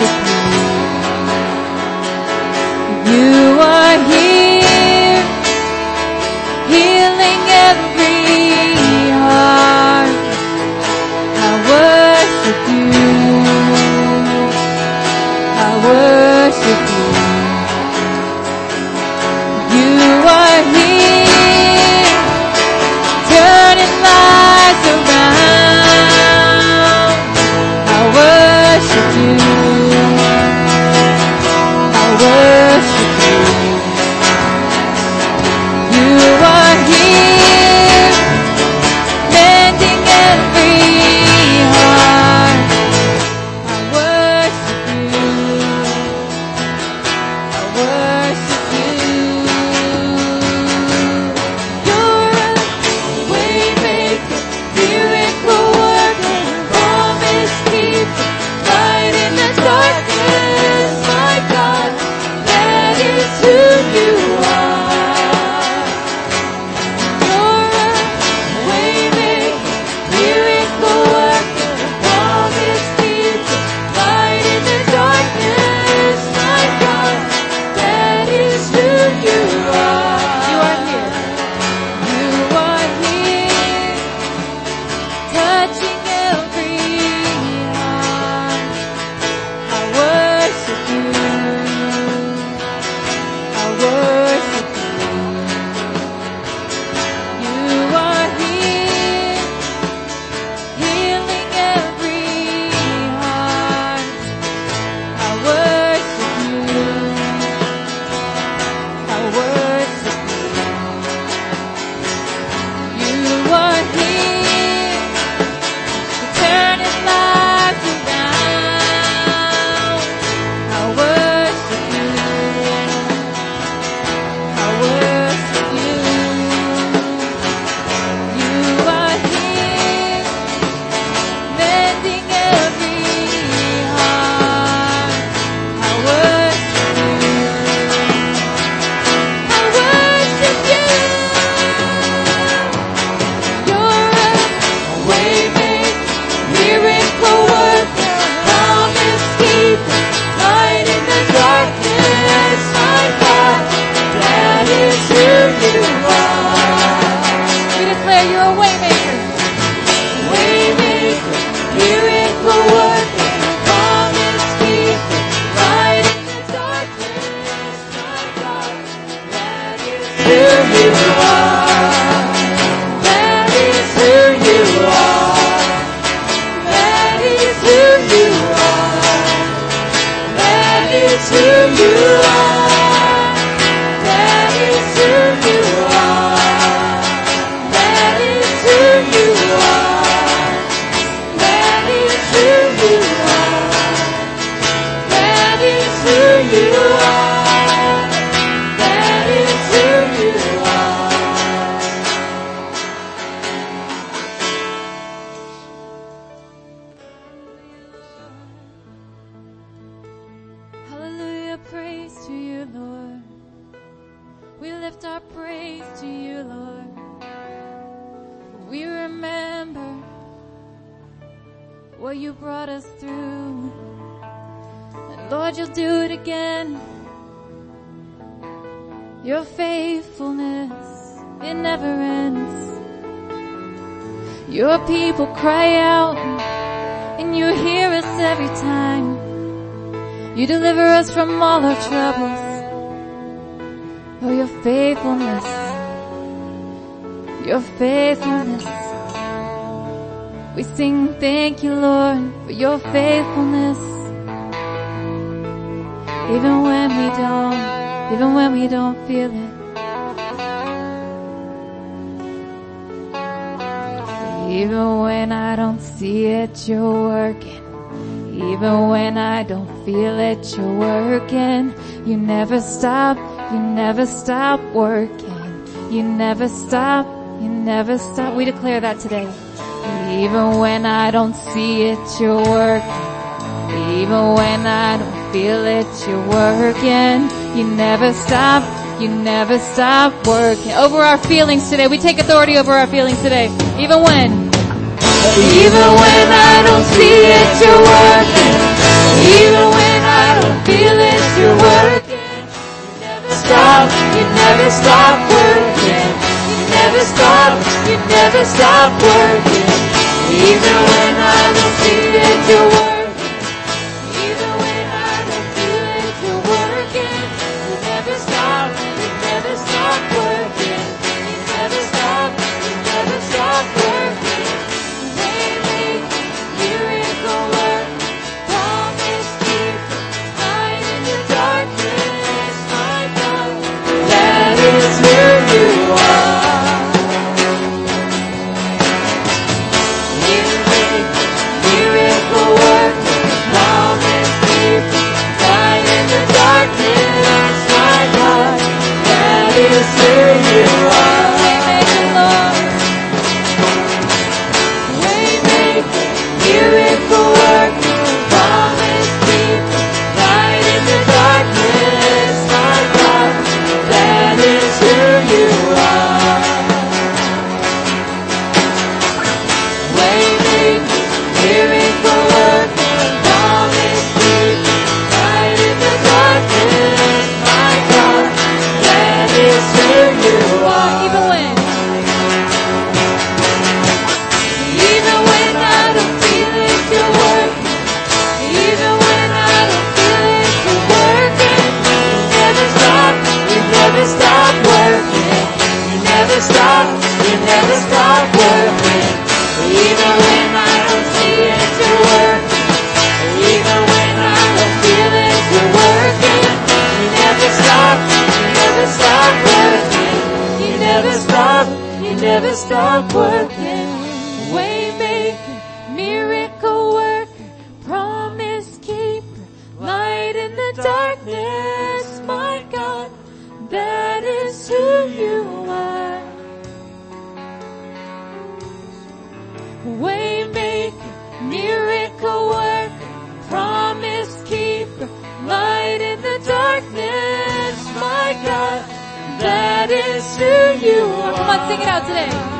with me. stop, you never stop working. You never stop, you never stop. We declare that today. Even when I don't see it, you're working. Even when I don't feel it, you're working. You never stop, you never stop working. Over our feelings today, we take authority over our feelings today. Even when. Even when I don't see it, you're working. Even when I don't feel it stop, you never stop working. You never stop, you never stop working. Even when I don't see that you're the darkness, my God, that is who you are. Come on, sing it out today.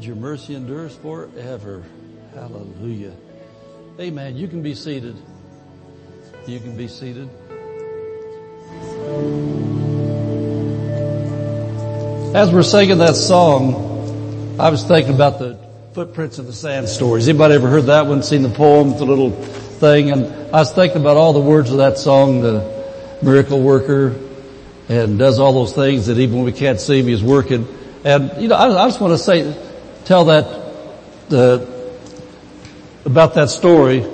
Your mercy endures forever. Hallelujah. Amen. You can be seated. You can be seated. As we're singing that song, I was thinking about the footprints in the sand stories. Anybody ever heard that one? Seen the poem, the little thing? And I was thinking about all the words of that song, the miracle worker, and does all those things that even when we can't see him, he's working. And, you know, I, I just want to say, tell that, uh, about that story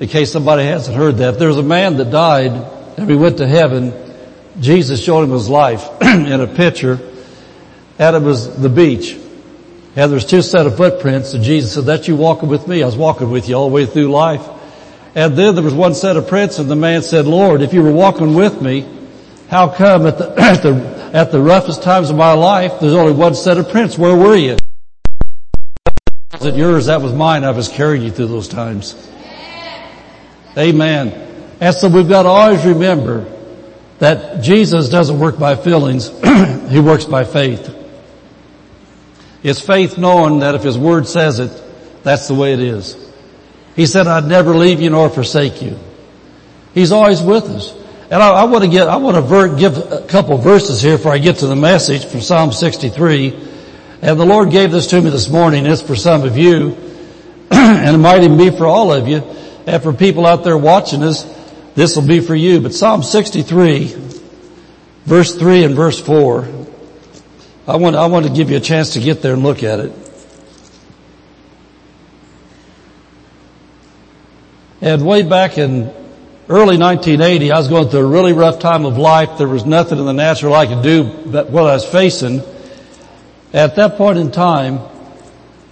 in case somebody hasn't heard that. There was a man that died and he went to heaven. Jesus showed him his life in a picture it was the beach. And there's two set of footprints and Jesus said, that's you walking with me. I was walking with you all the way through life. And then there was one set of prints and the man said, Lord, if you were walking with me, how come at the, at the, at the roughest times of my life, there's only one set of prints? Where were you? Was it yours? That was mine. I was carrying you through those times. Amen. And so we've got to always remember that Jesus doesn't work by feelings. he works by faith. It's faith knowing that if His Word says it, that's the way it is. He said, I'd never leave you nor forsake you. He's always with us. And I, I want to get, I want to ver- give a couple verses here before I get to the message from Psalm 63. And the Lord gave this to me this morning. It's for some of you, and it might even be for all of you. And for people out there watching us, this will be for you. But Psalm 63, verse 3 and verse 4, I want, I want to give you a chance to get there and look at it. And way back in early 1980, I was going through a really rough time of life. There was nothing in the natural I could do but what I was facing. At that point in time,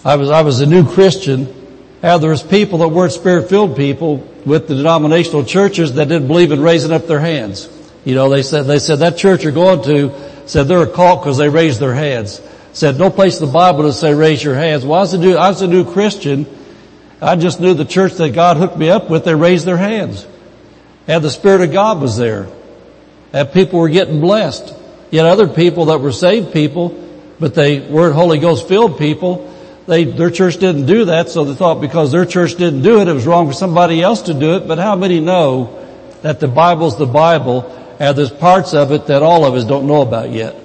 I was, I was a new Christian. And there was people that weren't spirit-filled people with the denominational churches that didn't believe in raising up their hands. You know, they said, they said that church you're going to said they're a cult because they raised their hands. Said no place in the Bible to say raise your hands. Well, I was a new, I was a new Christian. I just knew the church that God hooked me up with, they raised their hands. And the Spirit of God was there. And people were getting blessed. Yet other people that were saved people, but they weren't Holy Ghost filled people, they, their church didn't do that, so they thought because their church didn't do it, it was wrong for somebody else to do it. But how many know that the Bible's the Bible and there's parts of it that all of us don't know about yet?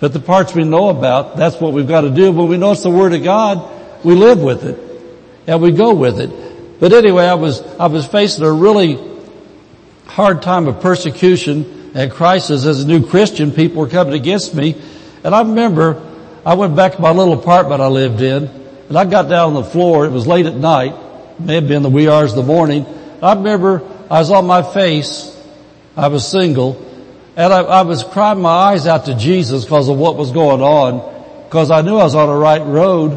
But the parts we know about, that's what we've got to do. When we know it's the Word of God, we live with it. And we go with it. But anyway, I was, I was facing a really hard time of persecution and crisis as a new Christian. People were coming against me. And I remember I went back to my little apartment I lived in and I got down on the floor. It was late at night. It may have been the wee hours of the morning. I remember I was on my face. I was single and I, I was crying my eyes out to Jesus because of what was going on because I knew I was on the right road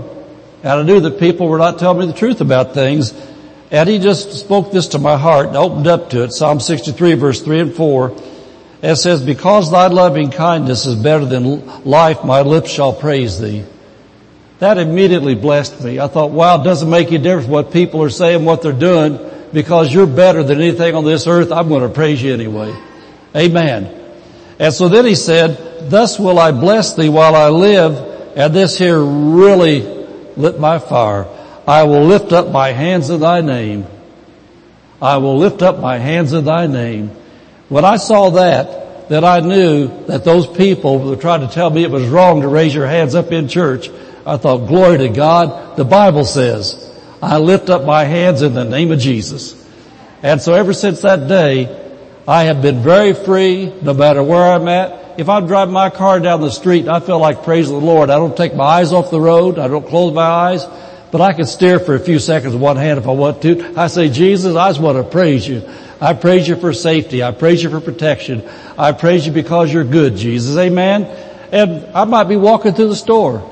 and I knew that people were not telling me the truth about things. And he just spoke this to my heart and opened up to it. Psalm 63 verse 3 and 4. It says, because thy loving kindness is better than life, my lips shall praise thee. That immediately blessed me. I thought, wow, it doesn't make any difference what people are saying, what they're doing, because you're better than anything on this earth. I'm going to praise you anyway. Amen. And so then he said, thus will I bless thee while I live. And this here really lit my fire. I will lift up my hands in thy name. I will lift up my hands in thy name. When I saw that, then I knew that those people were trying to tell me it was wrong to raise your hands up in church. I thought, glory to God. The Bible says, I lift up my hands in the name of Jesus. And so ever since that day, I have been very free no matter where I'm at. If I'm driving my car down the street, and I feel like praising the Lord. I don't take my eyes off the road. I don't close my eyes but I can steer for a few seconds with one hand if I want to. I say, Jesus, I just want to praise you. I praise you for safety. I praise you for protection. I praise you because you're good, Jesus. Amen. And I might be walking through the store.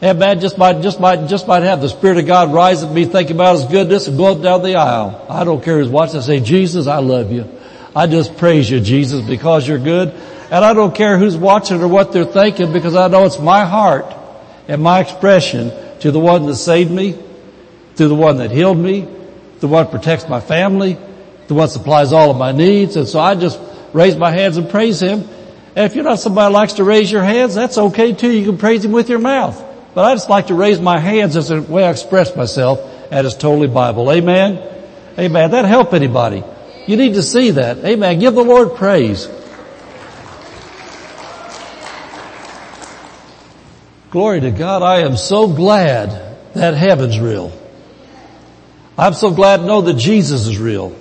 And man, just might, just might, just might have the Spirit of God rise me thinking about His goodness and go up down the aisle. I don't care who's watching. I say, Jesus, I love you. I just praise you, Jesus, because you're good. And I don't care who's watching or what they're thinking because I know it's my heart and my expression to the one that saved me, to the one that healed me, the one that protects my family, the one supplies all of my needs. And so I just raise my hands and praise Him. And if you're not somebody that likes to raise your hands, that's okay too. You can praise Him with your mouth. But I just like to raise my hands as a way I express myself and it's totally Bible. Amen? Amen. That help anybody. You need to see that. Amen. Give the Lord praise. Glory to God. I am so glad that heaven's real. I'm so glad to know that Jesus is real.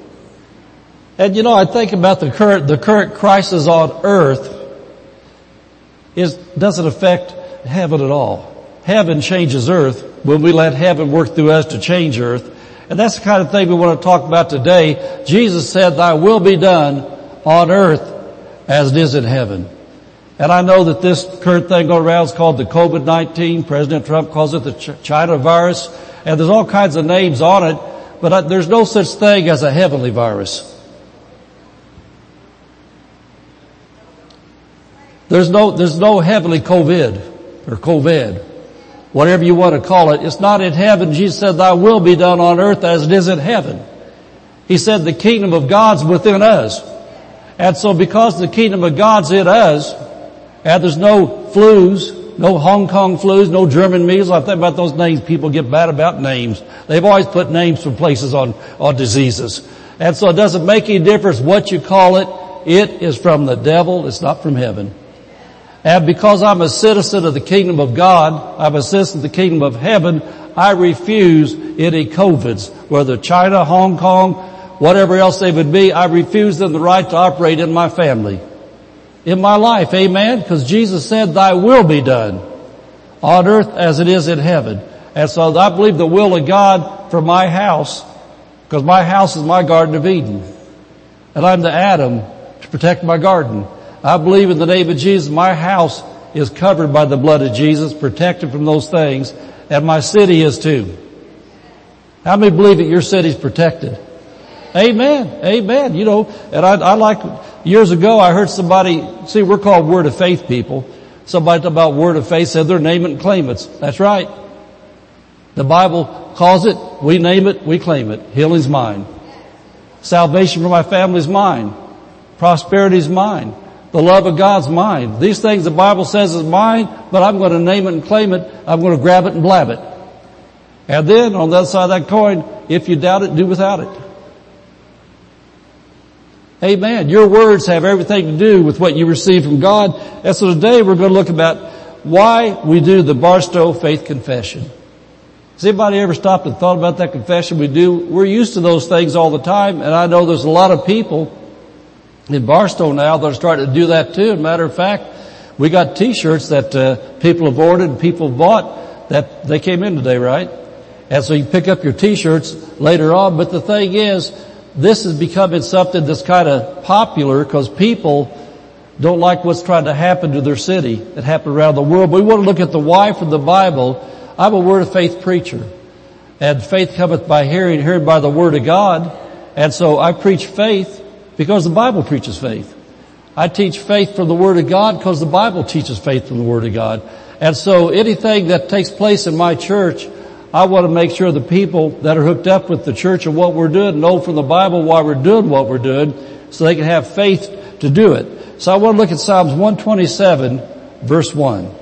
And you know, I think about the current, the current crisis on earth is, doesn't affect heaven at all. Heaven changes earth when we let heaven work through us to change earth. And that's the kind of thing we want to talk about today. Jesus said, thy will be done on earth as it is in heaven. And I know that this current thing going around is called the COVID-19. President Trump calls it the China virus. And there's all kinds of names on it, but there's no such thing as a heavenly virus. There's no, there's no heavenly COVID or COVID. Whatever you want to call it. It's not in heaven. Jesus said, thy will be done on earth as it is in heaven. He said the kingdom of God's within us. And so because the kingdom of God's in us, and there's no flus, no Hong Kong flus, no German measles. I think about those names. People get mad about names. They've always put names for places on, on diseases. And so it doesn't make any difference what you call it. It is from the devil. It's not from heaven. And because I'm a citizen of the kingdom of God, I'm a citizen of the kingdom of heaven, I refuse any COVIDs, whether China, Hong Kong, whatever else they would be, I refuse them the right to operate in my family. In my life, amen? Because Jesus said, thy will be done on earth as it is in heaven. And so I believe the will of God for my house, because my house is my garden of Eden. And I'm the Adam to protect my garden. I believe in the name of Jesus, my house is covered by the blood of Jesus, protected from those things, and my city is too. How many believe that your city's protected? Amen. Amen. You know, and I, I like, years ago I heard somebody, see we're called word of faith people. Somebody about word of faith said they're name it and claim it. That's right. The Bible calls it, we name it, we claim it. Healing's mine. Salvation for my family's mine. Prosperity's mine. The love of God's mine. These things the Bible says is mine, but I'm going to name it and claim it. I'm going to grab it and blab it. And then on the other side of that coin, if you doubt it, do without it. Amen. Your words have everything to do with what you receive from God. And so today we're going to look about why we do the Barstow Faith Confession. Has anybody ever stopped and thought about that confession we do? We're used to those things all the time, and I know there's a lot of people in Barstow now that are starting to do that too. Matter of fact, we got t-shirts that uh, people have ordered and people bought that they came in today, right? And so you pick up your t-shirts later on, but the thing is, this is becoming something that's kind of popular because people don't like what's trying to happen to their city It happened around the world. But we want to look at the why from the Bible. I'm a word of faith preacher. And faith cometh by hearing, hearing by the word of God. And so I preach faith because the Bible preaches faith. I teach faith from the Word of God because the Bible teaches faith from the Word of God. And so anything that takes place in my church, I want to make sure the people that are hooked up with the church and what we're doing know from the Bible why we're doing what we're doing so they can have faith to do it. So I want to look at Psalms 127 verse 1.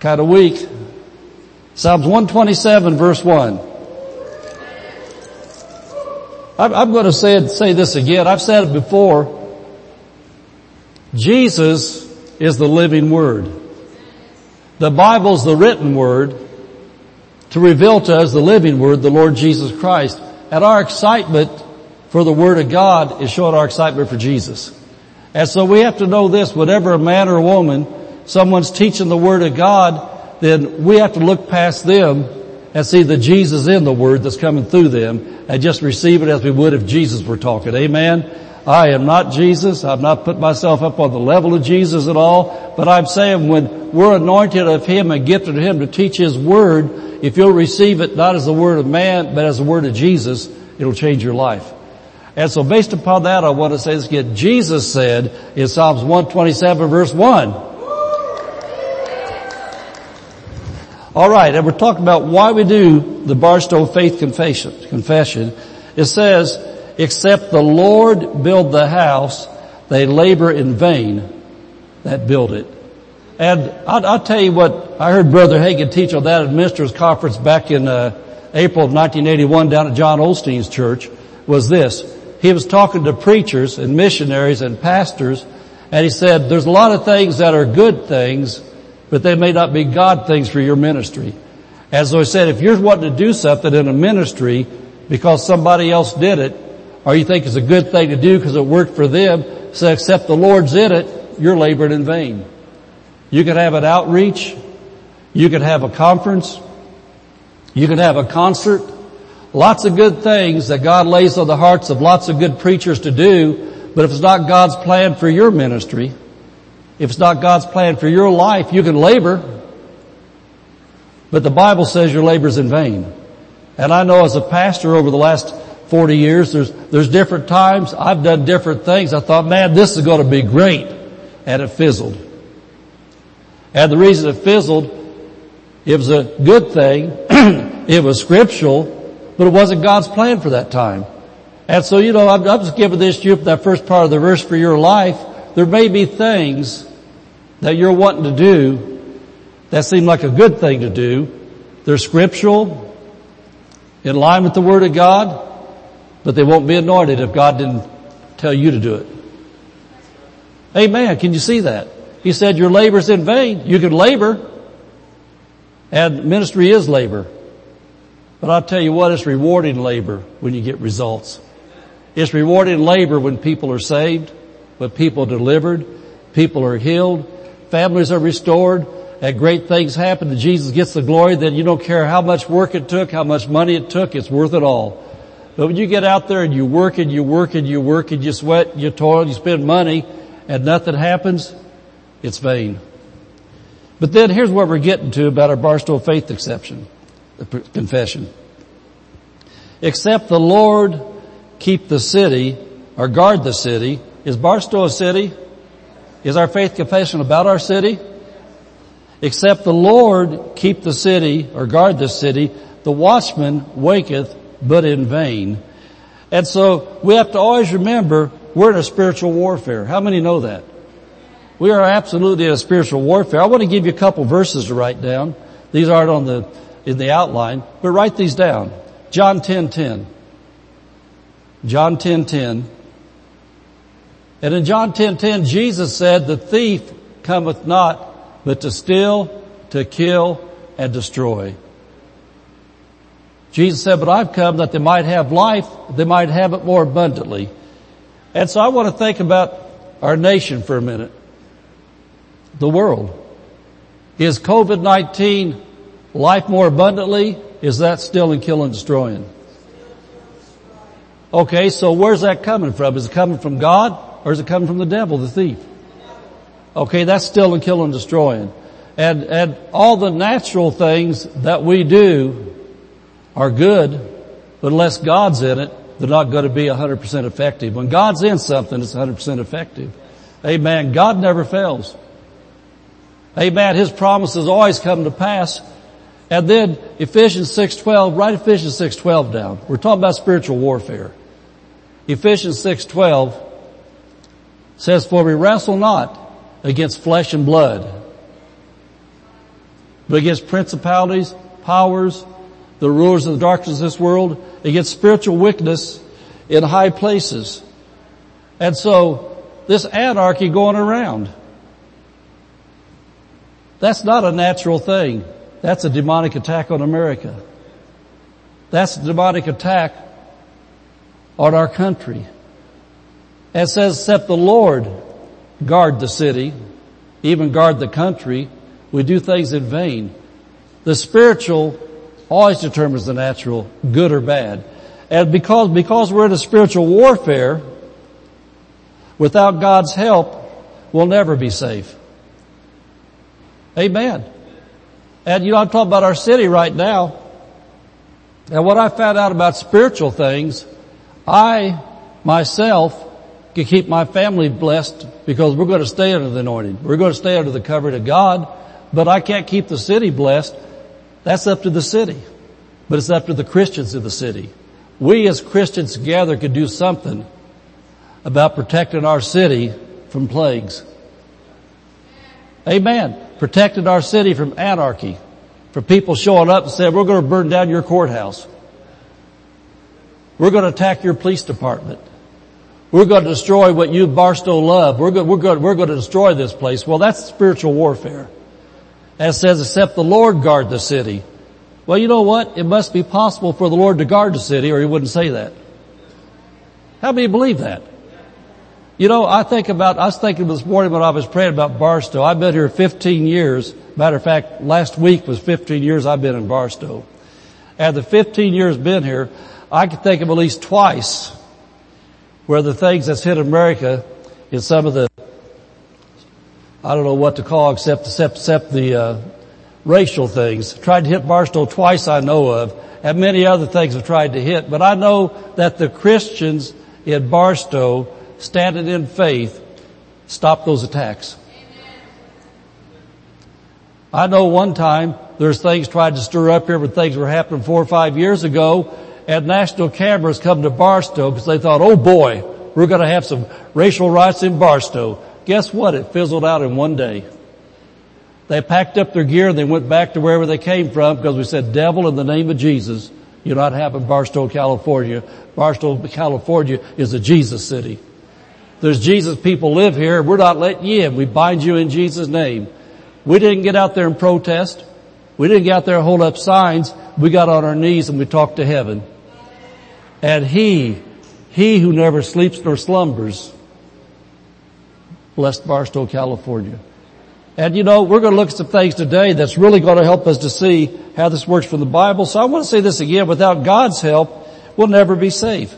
Kind of weak. Psalms 127 verse 1. I'm going to say, it, say this again. I've said it before. Jesus is the living Word. The Bible's the written Word to reveal to us the living Word, the Lord Jesus Christ. And our excitement for the Word of God is showing our excitement for Jesus. And so we have to know this, whatever a man or woman, someone's teaching the Word of God, then we have to look past them and see the Jesus in the Word that's coming through them and just receive it as we would if Jesus were talking. Amen. I am not Jesus. I've not put myself up on the level of Jesus at all, but I'm saying when we're anointed of Him and gifted of Him to teach His Word, if you'll receive it not as the Word of man, but as the Word of Jesus, it'll change your life. And so based upon that, I want to say this again. Jesus said in Psalms 127 verse 1, All right, and we're talking about why we do the Barstow Faith Confession. Confession. It says, "Except the Lord build the house, they labor in vain that build it." And I'll, I'll tell you what I heard Brother Hagin teach on that at ministers conference back in uh, April of 1981 down at John Osteen's church. Was this? He was talking to preachers and missionaries and pastors, and he said, "There's a lot of things that are good things." But they may not be God things for your ministry. As I said, if you're wanting to do something in a ministry because somebody else did it, or you think it's a good thing to do because it worked for them, so except the Lord's in it, you're laboring in vain. You could have an outreach, you could have a conference, you could have a concert, lots of good things that God lays on the hearts of lots of good preachers to do, but if it's not God's plan for your ministry, if it's not God's plan for your life, you can labor, but the Bible says your labor is in vain. And I know as a pastor over the last 40 years, there's, there's different times, I've done different things. I thought, man, this is going to be great. And it fizzled. And the reason it fizzled, it was a good thing, it was scriptural, but it wasn't God's plan for that time. And so, you know, I'm, I'm just giving this to you that first part of the verse for your life. There may be things that you're wanting to do that seem like a good thing to do. They're scriptural, in line with the Word of God, but they won't be anointed if God didn't tell you to do it. Amen. Can you see that? He said your labor's in vain. You can labor. And ministry is labor. But I'll tell you what, it's rewarding labor when you get results. It's rewarding labor when people are saved, when people are delivered, people are healed, families are restored, and great things happen and Jesus gets the glory, then you don't care how much work it took, how much money it took, it's worth it all. But when you get out there and you work and you work and you work and you sweat, you toil, you spend money, and nothing happens, it's vain. But then here's what we're getting to about our Barstow faith exception, confession. Except the Lord keep the city or guard the city. Is Barstow a city? Is our faith confession about our city? Except the Lord keep the city or guard the city, the watchman waketh but in vain. And so we have to always remember we're in a spiritual warfare. How many know that? We are absolutely in a spiritual warfare. I want to give you a couple verses to write down. These aren't on the, in the outline, but write these down. John 10:10. 10, 10. John 10:10. 10, 10. And in John 10:10 10, Jesus said, "The thief cometh not but to steal, to kill and destroy." Jesus said, "But I've come that they might have life, they might have it more abundantly." And so I want to think about our nation for a minute. The world. Is COVID-19 life more abundantly? Is that still in killing and destroying? Okay, so where's that coming from? Is it coming from God or is it coming from the devil, the thief? Okay, that's still in killing destroying. And, and all the natural things that we do are good, but unless God's in it, they're not going to be 100% effective. When God's in something, it's 100% effective. Amen. God never fails. Amen. His promises always come to pass. And then Ephesians 6.12, write Ephesians 6.12 down. We're talking about spiritual warfare. Ephesians 6.12 says, For we wrestle not against flesh and blood, but against principalities, powers, the rulers of the darkness of this world, against spiritual wickedness in high places. And so, this anarchy going around, that's not a natural thing. That's a demonic attack on America. That's a demonic attack on our country. It says, except the Lord guard the city, even guard the country, we do things in vain. The spiritual always determines the natural, good or bad. And because, because we're in a spiritual warfare, without God's help, we'll never be safe. Amen. And you know, I'm talking about our city right now. And what I found out about spiritual things, I myself can keep my family blessed because we're going to stay under the anointing. We're going to stay under the covering of God, but I can't keep the city blessed that's up to the city. But it's up to the Christians of the city. We as Christians together could do something about protecting our city from plagues. Amen. Protecting our city from anarchy. from people showing up and saying, we're going to burn down your courthouse. We're going to attack your police department. We're going to destroy what you Barstow love. We're going, we're going, we're going to destroy this place. Well, that's spiritual warfare as says, except the Lord guard the city. Well, you know what? It must be possible for the Lord to guard the city or he wouldn't say that. How many believe that? You know, I think about, I was thinking this morning when I was praying about Barstow. I've been here 15 years. Matter of fact, last week was 15 years I've been in Barstow. And the 15 years been here, I can think of at least twice where the things that's hit America is some of the I don't know what to call except, except, except the, uh, racial things. Tried to hit Barstow twice I know of, and many other things have tried to hit, but I know that the Christians in Barstow, standing in faith, stopped those attacks. I know one time there's things tried to stir up here, but things were happening four or five years ago, and national cameras come to Barstow because they thought, oh boy, we're going to have some racial riots in Barstow. Guess what? It fizzled out in one day. They packed up their gear and they went back to wherever they came from because we said, devil in the name of Jesus, you're not having Barstow, California. Barstow, California is a Jesus city. There's Jesus people live here. We're not letting you in. We bind you in Jesus' name. We didn't get out there and protest. We didn't get out there and hold up signs. We got on our knees and we talked to heaven. And He, He who never sleeps nor slumbers, blessed Barstow, California. And you know, we're going to look at some things today that's really going to help us to see how this works from the Bible. So I want to say this again, without God's help, we'll never be safe.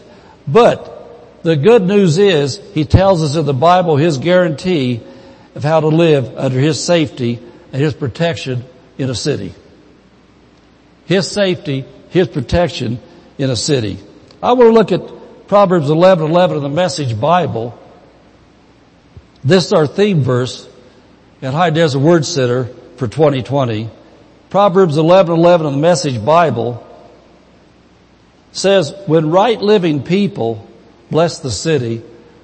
But the good news is, He tells us in the Bible His guarantee of how to live under His safety and His protection in a city. His safety, His protection in a city. I want to look at Proverbs 11, 11 of the Message Bible. This is our theme verse at High Desert Word Center for 2020. Proverbs 11, 11 of the Message Bible says, when right living people bless the city,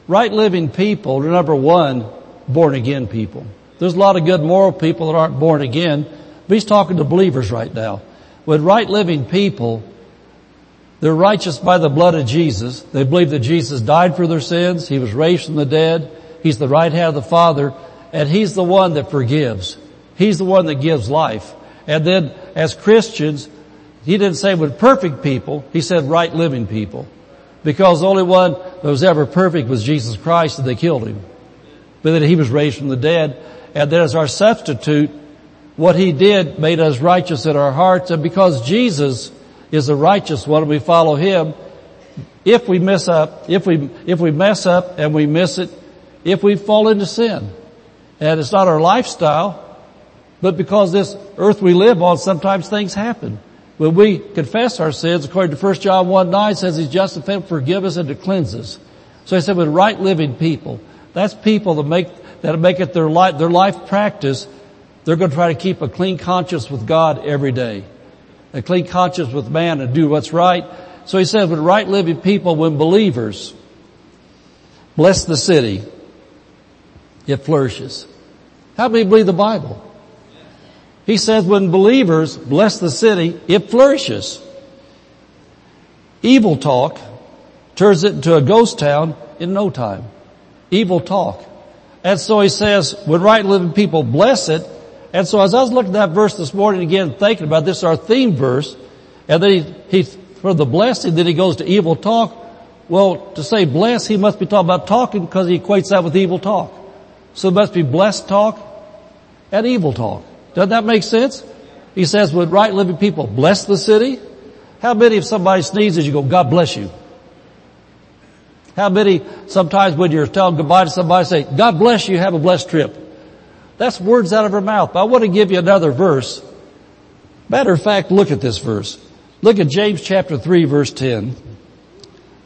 right living people are number one, born again people. There's a lot of good moral people that aren't born again, but he's talking to believers right now. When right living people, they're righteous by the blood of Jesus. They believe that Jesus died for their sins. He was raised from the dead. He's the right hand of the Father and He's the one that forgives. He's the one that gives life. And then as Christians, He didn't say with perfect people, He said right living people. Because the only one that was ever perfect was Jesus Christ and they killed Him. But then He was raised from the dead. And then as our substitute, what He did made us righteous in our hearts. And because Jesus is the righteous one we follow Him, if we mess up, if we, if we mess up and we miss it, if we fall into sin, and it's not our lifestyle, but because this earth we live on, sometimes things happen. When we confess our sins, according to 1 John 1 9 says he's just and forgive us and to cleanse us. So he said with right living people, that's people that make, that make it their life, their life practice, they're going to try to keep a clean conscience with God every day. A clean conscience with man and do what's right. So he says, when right living people, when believers bless the city, it flourishes. How many believe the Bible? He says when believers bless the city, it flourishes. Evil talk turns it into a ghost town in no time. Evil talk. And so he says, when right living people bless it, and so as I was looking at that verse this morning again, thinking about this, our theme verse, and then he, he, for the blessing, then he goes to evil talk. Well, to say bless, he must be talking about talking because he equates that with evil talk. So it must be blessed talk and evil talk. Doesn't that make sense? He says, would right living people bless the city? How many if somebody sneezes you go, God bless you? How many sometimes when you're telling goodbye to somebody say, God bless you, have a blessed trip? That's words out of her mouth. But I want to give you another verse. Matter of fact, look at this verse. Look at James chapter 3 verse 10.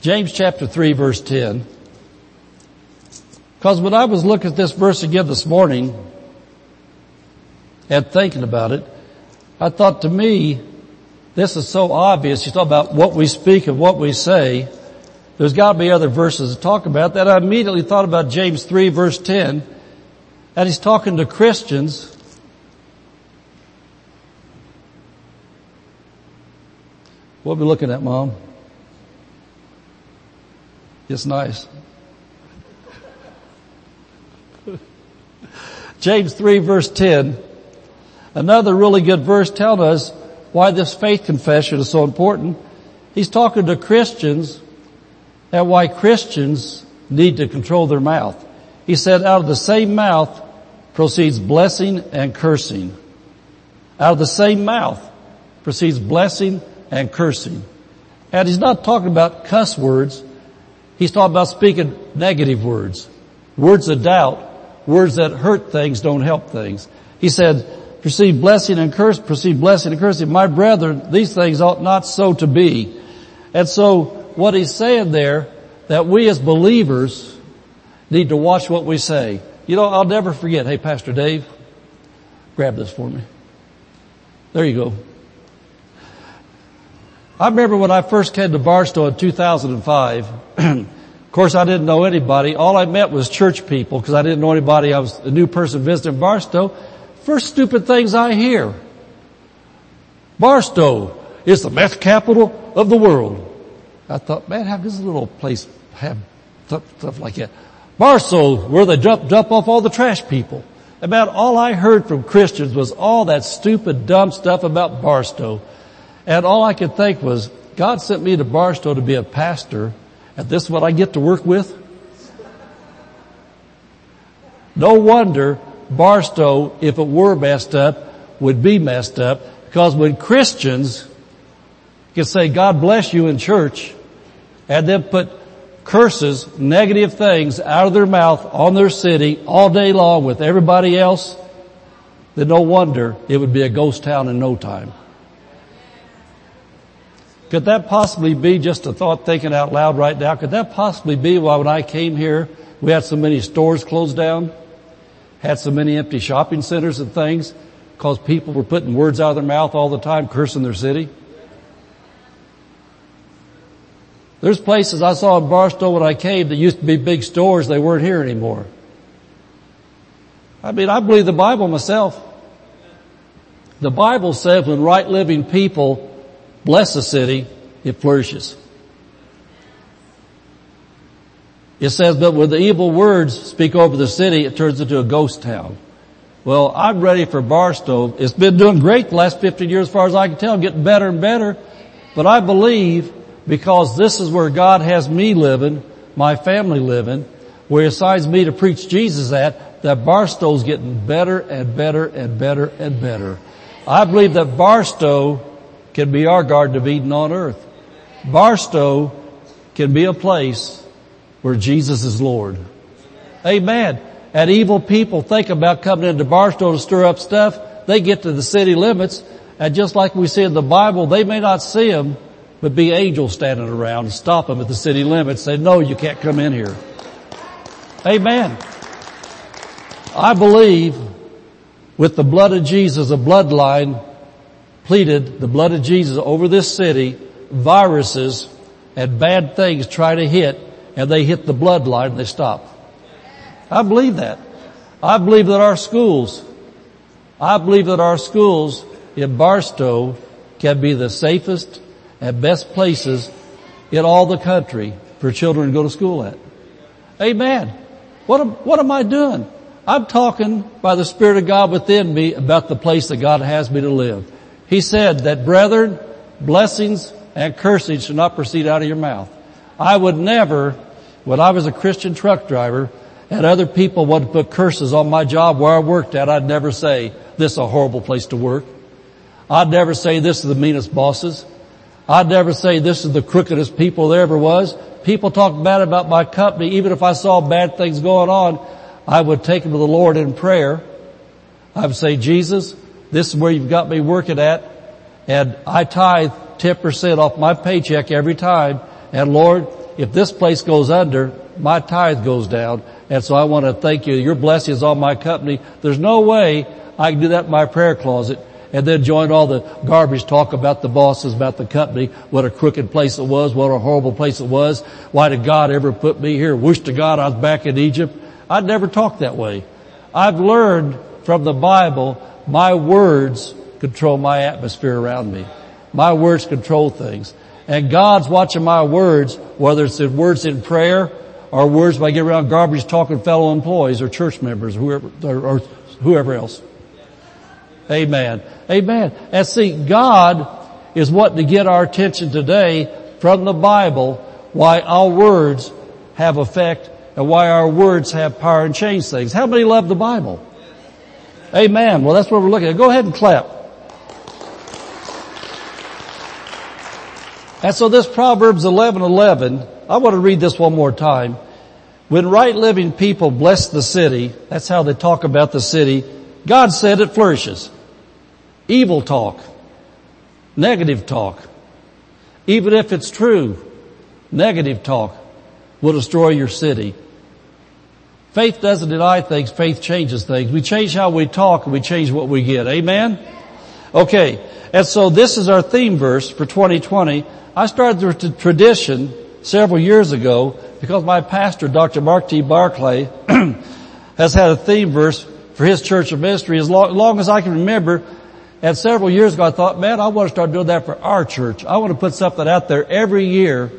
James chapter 3 verse 10. Because when I was looking at this verse again this morning and thinking about it, I thought to me, this is so obvious. You talk about what we speak and what we say. There's got to be other verses to talk about that. I immediately thought about James 3 verse 10 and he's talking to Christians What are we looking at, Mom? It's nice. James 3 verse 10, another really good verse telling us why this faith confession is so important. He's talking to Christians and why Christians need to control their mouth. He said, out of the same mouth proceeds blessing and cursing. Out of the same mouth proceeds blessing and cursing. And he's not talking about cuss words. He's talking about speaking negative words. Words of doubt words that hurt things don't help things. He said, "Proceed blessing and curse, Proceed blessing and cursing. My brethren, these things ought not so to be. And so what he's saying there, that we as believers need to watch what we say. You know, I'll never forget, hey Pastor Dave, grab this for me. There you go. I remember when I first came to Barstow in 2005, of course, I didn't know anybody. All I met was church people because I didn't know anybody. I was a new person visiting Barstow. First stupid things I hear. Barstow is the meth capital of the world. I thought, man, how does a little place have stuff, stuff like that? Barstow, where they dump, dump off all the trash people. About all I heard from Christians was all that stupid, dumb stuff about Barstow. And all I could think was, God sent me to Barstow to be a pastor, and this is what I get to work with? No wonder Barstow, if it were messed up, would be messed up, because when Christians can say, God bless you in church, and then put curses, negative things out of their mouth on their city all day long with everybody else, then no wonder it would be a ghost town in no time. Could that possibly be just a thought thinking out loud right now? Could that possibly be why when I came here, we had so many stores closed down? Had so many empty shopping centers and things? Because people were putting words out of their mouth all the time, cursing their city? There's places I saw in Barstow when I came that used to be big stores, they weren't here anymore. I mean, I believe the Bible myself. The Bible says when right living people bless a city, it flourishes. It says, but when the evil words speak over the city, it turns into a ghost town. Well, I'm ready for Barstow. It's been doing great the last 15 years as far as I can tell, getting better and better. But I believe because this is where God has me living, my family living, where He assigns me to preach Jesus at, that Barstow's getting better and better and better and better. I believe that Barstow can be our Garden of Eden on earth. Barstow can be a place where Jesus is Lord. Amen. And evil people think about coming into Barstow to stir up stuff. They get to the city limits, and just like we see in the Bible, they may not see them, but be angels standing around and stop them at the city limits say, no, you can't come in here. Amen. I believe with the blood of Jesus, a bloodline pleaded the blood of Jesus over this city, viruses and bad things try to hit and they hit the bloodline and they stop. I believe that. I believe that our schools, I believe that our schools in Barstow can be the safest and best places in all the country for children to go to school at. Amen. What am, what am I doing? I'm talking by the Spirit of God within me about the place that God has me to live. He said that brethren, blessings and cursing should not proceed out of your mouth. I would never, when I was a Christian truck driver, and other people wanted to put curses on my job where I worked at, I'd never say, this is a horrible place to work. I'd never say this is the meanest bosses. I'd never say this is the crookedest people there ever was. People talk bad about my company. Even if I saw bad things going on, I would take them to the Lord in prayer. I would say, Jesus, this is where you've got me working at. And I tithe 10% off my paycheck every time. And Lord, if this place goes under, my tithe goes down. And so I want to thank you. Your blessings on my company. There's no way I can do that in my prayer closet and then join all the garbage talk about the bosses, about the company, what a crooked place it was, what a horrible place it was. Why did God ever put me here? Wish to God I was back in Egypt. I'd never talk that way. I've learned from the Bible, my words control my atmosphere around me. My words control things. And God's watching my words, whether it's in words in prayer or words when I get around garbage talking fellow employees or church members, whoever, or whoever else. Amen. Amen. And see, God is what to get our attention today from the Bible, why our words have effect and why our words have power and change things. How many love the Bible? Amen. Well, that's what we're looking at. Go ahead and clap. And so this Proverbs 11, 11, I want to read this one more time. When right living people bless the city, that's how they talk about the city, God said it flourishes. Evil talk, negative talk, even if it's true, negative talk will destroy your city. Faith doesn't deny things, faith changes things. We change how we talk and we change what we get. Amen? Okay. And so this is our theme verse for 2020. I started the tradition several years ago because my pastor, Dr. Mark T. Barclay, has had a theme verse for his church of ministry as long, as long as I can remember and several years ago I thought, man, I want to start doing that for our church. I want to put something out there every year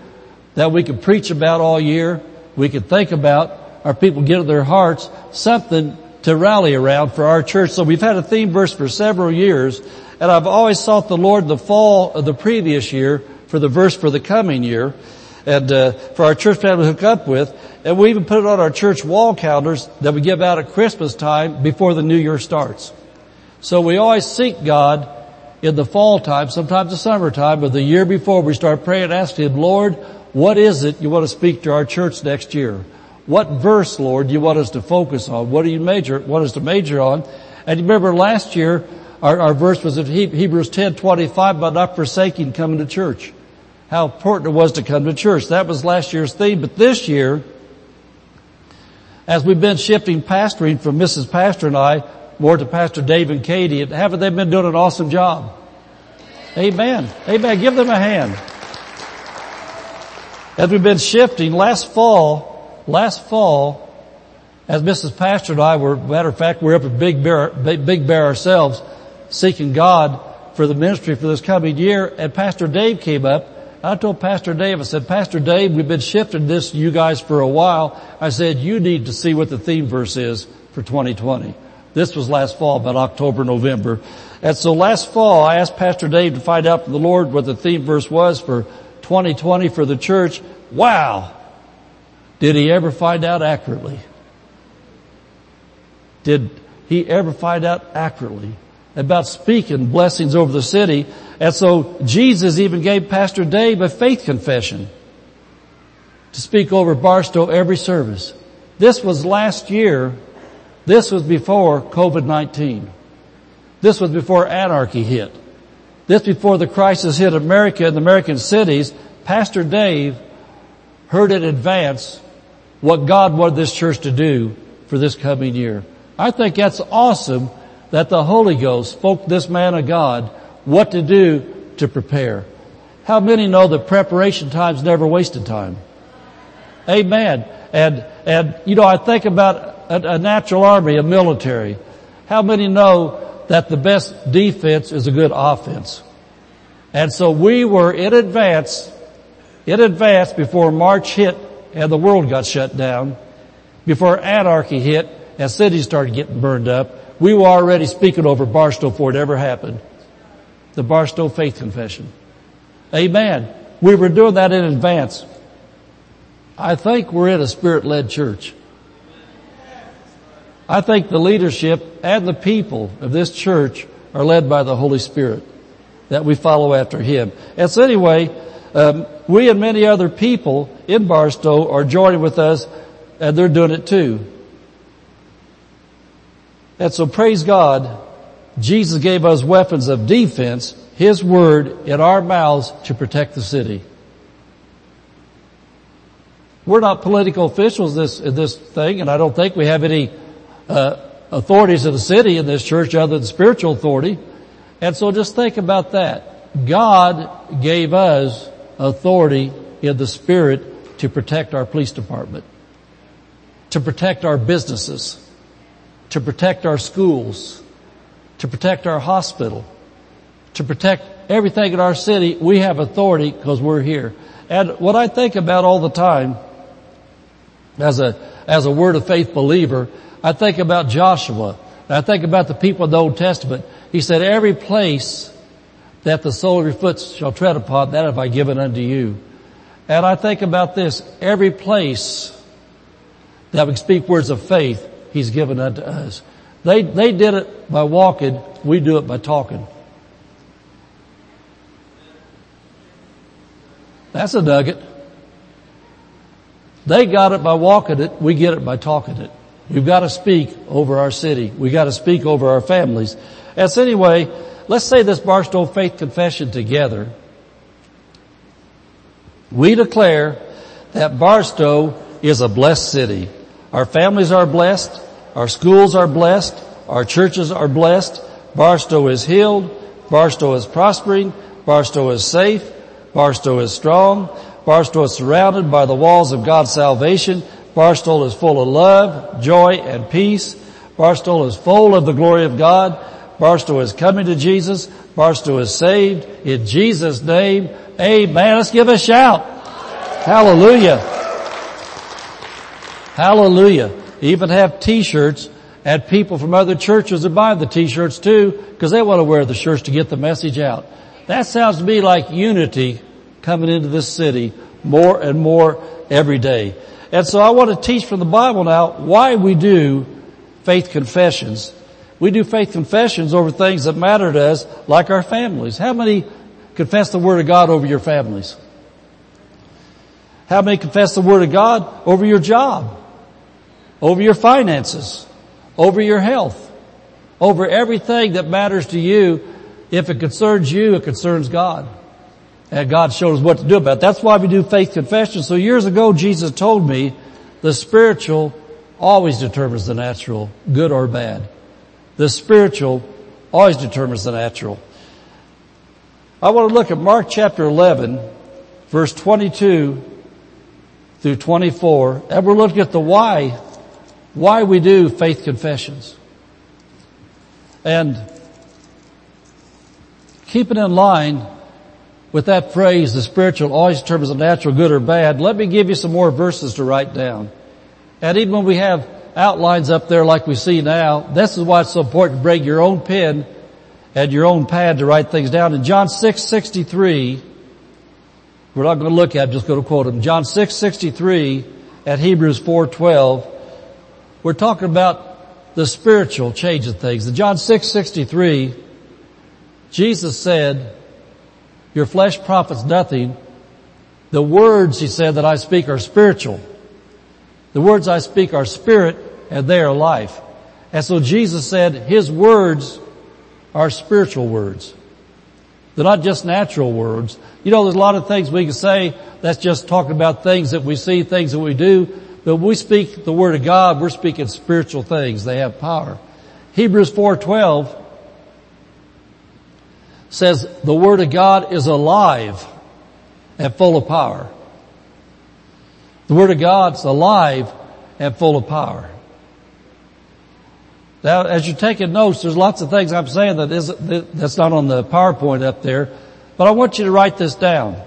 that we can preach about all year, we can think about, our people get in their hearts something to rally around for our church. So we've had a theme verse for several years, and I've always sought the Lord the fall of the previous year for the verse for the coming year, and uh, for our church family to hook up with. And we even put it on our church wall calendars that we give out at Christmas time before the new year starts. So we always seek God in the fall time, sometimes the summertime, but the year before we start praying and asking Him, Lord, what is it you want to speak to our church next year? What verse, Lord, do you want us to focus on? What do you major, want us to major on? And you remember last year, our, our verse was in Hebrews 10, 25, but not forsaking coming to church. How important it was to come to church. That was last year's theme, but this year, as we've been shifting pastoring from Mrs. Pastor and I more to Pastor Dave and Katie, and haven't they been doing an awesome job? Amen. Amen. Give them a hand. As we've been shifting, last fall, last fall, as Mrs. Pastor and I were, matter of fact, we we're up at Big Bear, Big Bear ourselves, seeking God for the ministry for this coming year, and Pastor Dave came up I told Pastor Dave, I said, Pastor Dave, we've been shifting this to you guys for a while. I said, you need to see what the theme verse is for 2020. This was last fall, about October, November. And so last fall, I asked Pastor Dave to find out from the Lord what the theme verse was for 2020 for the church. Wow! Did he ever find out accurately? Did he ever find out accurately? about speaking blessings over the city. And so Jesus even gave Pastor Dave a faith confession to speak over Barstow every service. This was last year. This was before COVID-19. This was before anarchy hit. This before the crisis hit America and the American cities. Pastor Dave heard in advance what God wanted this church to do for this coming year. I think that's awesome that the Holy Ghost spoke this man of God what to do to prepare. How many know that preparation time's never wasted time? Amen. And, and, you know, I think about a, a natural army, a military. How many know that the best defense is a good offense? And so we were in advance, in advance before March hit and the world got shut down, before anarchy hit and cities started getting burned up, we were already speaking over Barstow before it ever happened. The Barstow Faith Confession. Amen. We were doing that in advance. I think we're in a spirit-led church. I think the leadership and the people of this church are led by the Holy Spirit. That we follow after Him. And so anyway, um, we and many other people in Barstow are joining with us and they're doing it too. And so praise God, Jesus gave us weapons of defense, His word in our mouths to protect the city. We're not political officials this, in this thing, and I don't think we have any uh, authorities in the city in this church other than spiritual authority. And so just think about that. God gave us authority in the Spirit to protect our police department, to protect our businesses, to protect our schools, to protect our hospital, to protect everything in our city. We have authority because we're here. And what I think about all the time as a, as a word of faith believer, I think about Joshua. I think about the people of the Old Testament. He said, every place that the sole of your foot shall tread upon, that have I given unto you. And I think about this, every place that we speak words of faith, He's given unto us. They, they did it by walking. We do it by talking. That's a nugget. They got it by walking it. We get it by talking it. We've got to speak over our city. We've got to speak over our families. And so anyway, let's say this Barstow Faith Confession together. We declare that Barstow is a blessed city. Our families are blessed. Our schools are blessed. Our churches are blessed. Barstow is healed. Barstow is prospering. Barstow is safe. Barstow is strong. Barstow is surrounded by the walls of God's salvation. Barstow is full of love, joy, and peace. Barstow is full of the glory of God. Barstow is coming to Jesus. Barstow is saved. In Jesus' name, amen. Let's give a shout. Hallelujah. Hallelujah. Even have t-shirts and people from other churches are buy the t-shirts too because they want to wear the shirts to get the message out. That sounds to me like unity coming into this city more and more every day. And so I want to teach from the Bible now why we do faith confessions. We do faith confessions over things that matter to us, like our families. How many confess the Word of God over your families? How many confess the Word of God over your job? Over your finances? Over your health? Over everything that matters to you. If it concerns you, it concerns God. And God showed us what to do about it. That's why we do faith confession. So years ago, Jesus told me the spiritual always determines the natural, good or bad. The spiritual always determines the natural. I want to look at Mark chapter 11, verse 22 through 24, and we're looking at the why, why we do faith confessions. And keeping in line with that phrase, the spiritual always determines the natural, good or bad, let me give you some more verses to write down. And even when we have outlines up there like we see now, this is why it's so important to bring your own pen and your own pad to write things down. In John 6, 63, we're not going to look at, it, just going to quote him. John 6, 63 at Hebrews 4, 12, we're talking about the spiritual change of things. In John 6, 63, Jesus said, your flesh profits nothing. The words, he said, that I speak are spiritual. The words I speak are spirit and they are life. And so Jesus said his words are spiritual words. They're not just natural words. You know, there's a lot of things we can say that's just talking about things that we see, things that we do. But when we speak the word of God, we're speaking spiritual things. They have power. Hebrews 4:12 says the Word of God is alive and full of power. The Word of God's alive and full of power. Now, as you're taking notes, there's lots of things I'm saying that isn't, that's not on the PowerPoint up there, but I want you to write this down.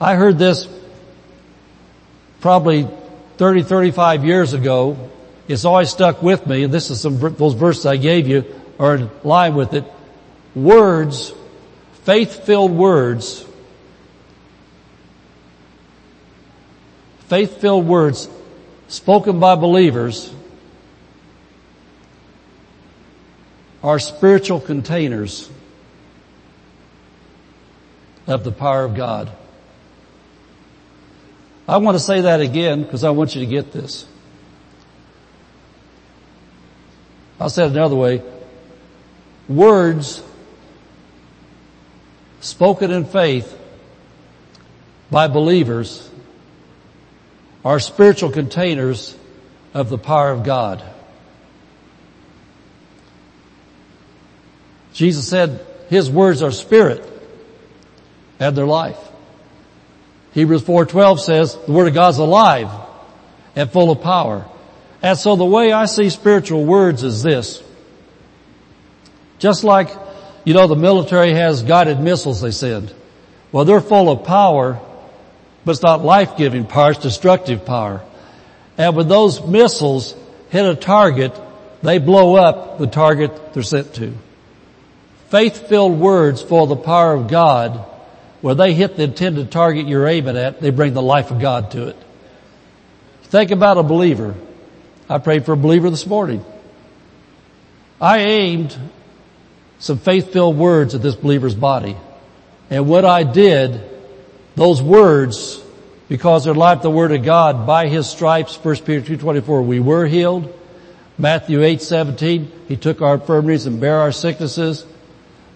I heard this probably 30, 35 years ago. It's always stuck with me, and this is some, those verses I gave you are in line with it words, faith-filled words, faith-filled words spoken by believers are spiritual containers of the power of God. I want to say that again because I want you to get this. I'll say it another way. Words spoken in faith by believers are spiritual containers of the power of God. Jesus said his words are spirit and they're life. Hebrews 4.12 says the word of God's alive and full of power. And so the way I see spiritual words is this. Just like you know, the military has guided missiles they send. Well, they're full of power, but it's not life-giving power, it's destructive power. And when those missiles hit a target, they blow up the target they're sent to. Faith-filled words of the power of God, where they hit the intended target you're aiming at, they bring the life of God to it. Think about a believer. I prayed for a believer this morning. I aimed some faith-filled words at this believer's body. And what I did, those words, because they're like the word of God, by his stripes, 1 Peter 2.24, we were healed. Matthew 8.17, he took our infirmities and bare our sicknesses.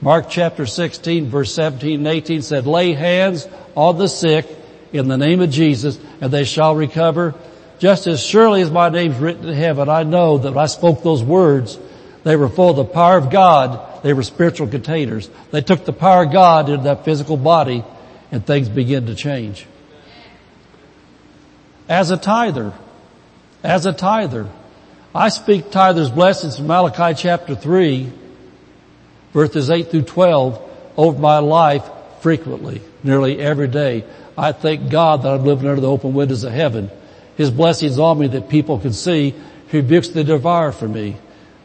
Mark chapter 16 verse 17 and 18 said, lay hands on the sick in the name of Jesus and they shall recover. Just as surely as my name's written in heaven, I know that when I spoke those words, they were full of the power of God they were spiritual containers. They took the power of God into that physical body and things began to change. As a tither, as a tither, I speak tither's blessings from Malachi chapter 3, verses 8 through 12 over my life frequently, nearly every day. I thank God that I'm living under the open windows of heaven His blessings on me that people can see. He rebukes the devourer for me.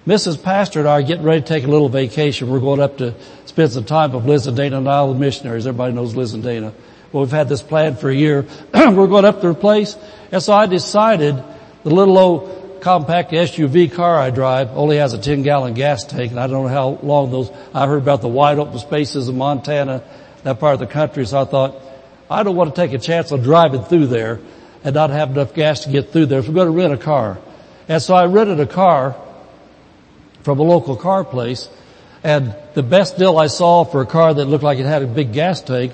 Mrs. Pastor and I are getting ready to take a little vacation. We're going up to spend some time with Liz and Dana and Isle of Missionaries. Everybody knows Liz and Dana. Well, we've had this plan for a year. We're going up to their place. And so I decided the little old compact SUV car I drive only has a 10 gallon gas tank and I don't know how long those, I heard about the wide open spaces of Montana, that part of the country. So I thought, I don't want to take a chance on driving through there and not have enough gas to get through there. So we're going to rent a car. And so I rented a car from a local car place and the best deal I saw for a car that looked like it had a big gas tank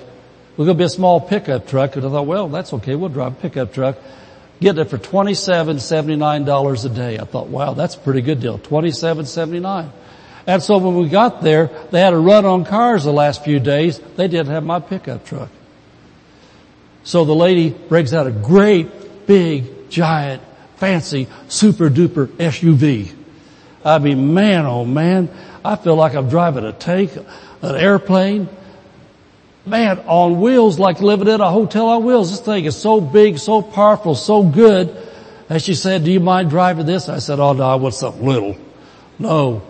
was going to be a small pickup truck. And I thought, well, that's okay. We'll drive a pickup truck. Get it for twenty-seven seventy-nine dollars a day. I thought, wow, that's a pretty good deal. Twenty-seven seventy-nine. And so when we got there, they had a run on cars the last few days. They didn't have my pickup truck. So the lady brings out a great, big, giant, fancy, super duper SUV. I mean, man, oh man, I feel like I'm driving a tank, an airplane. Man, on wheels like living in a hotel on wheels. This thing is so big, so powerful, so good. And she said, do you mind driving this? I said, oh no, I want something little. No.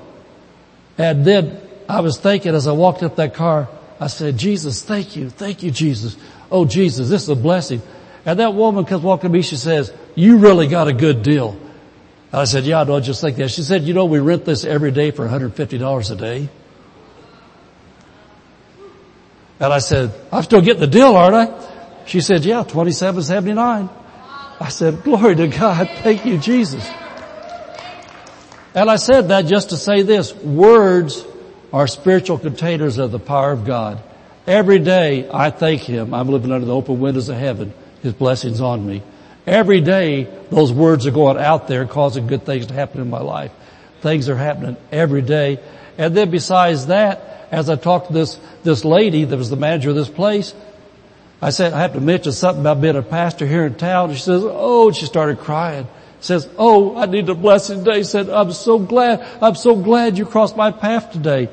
And then I was thinking as I walked up that car, I said, Jesus, thank you. Thank you, Jesus. Oh, Jesus, this is a blessing. And that woman comes walking to me, she says, you really got a good deal. I said, yeah, I don't just think that. She said, you know, we rent this every day for $150 a day. And I said, I'm still getting the deal, aren't I? She said, yeah, 2779. I said, glory to God. Thank you, Jesus. And I said that just to say this. Words are spiritual containers of the power of God. Every day I thank Him. I'm living under the open windows of heaven. His blessings on me. Every day those words are going out there causing good things to happen in my life. Things are happening every day. And then besides that, as I talked to this, this lady that was the manager of this place, I said, I have to mention something about being a pastor here in town. She says, oh, she started crying. Says, oh, I need a blessing today. Said, I'm so glad, I'm so glad you crossed my path today.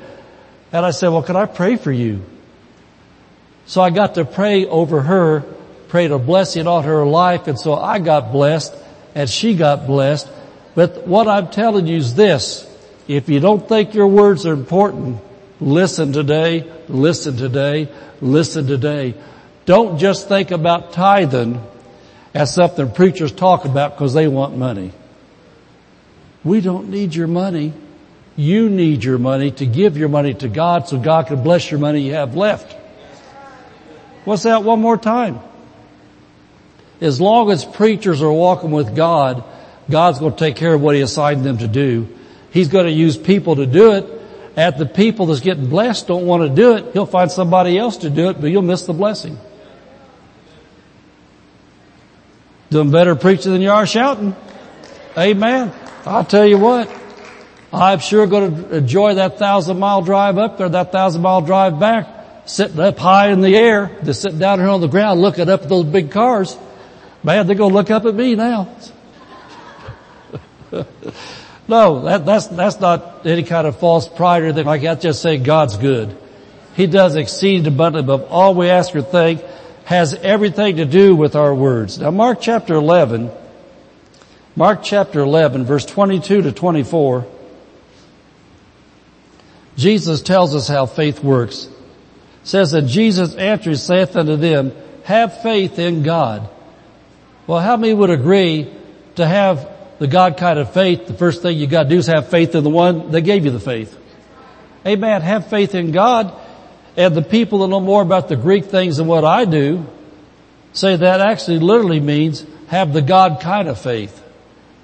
And I said, well, can I pray for you? So I got to pray over her prayed a blessing on her life and so I got blessed and she got blessed. But what I'm telling you is this. If you don't think your words are important, listen today, listen today, listen today. Don't just think about tithing as something preachers talk about because they want money. We don't need your money. You need your money to give your money to God so God can bless your money you have left. What's that one more time? As long as preachers are walking with God, God's going to take care of what He assigned them to do. He's going to use people to do it. At the people that's getting blessed don't want to do it, He'll find somebody else to do it, but you'll miss the blessing. Doing better preaching than you are shouting. Amen. I'll tell you what. I'm sure going to enjoy that thousand mile drive up there, that thousand mile drive back, sitting up high in the air, just sitting down here on the ground looking up at those big cars. Man, they're going to look up at me now. no, that, that's, that's not any kind of false pride or anything like that. Just saying God's good. He does exceed abundantly above all we ask or think has everything to do with our words. Now Mark chapter 11, Mark chapter 11 verse 22 to 24, Jesus tells us how faith works. It says that Jesus answered saith unto them, have faith in God. Well, how many would agree to have the God kind of faith, the first thing you gotta do is have faith in the one that gave you the faith. Amen. Have faith in God. And the people that know more about the Greek things than what I do say that actually literally means have the God kind of faith.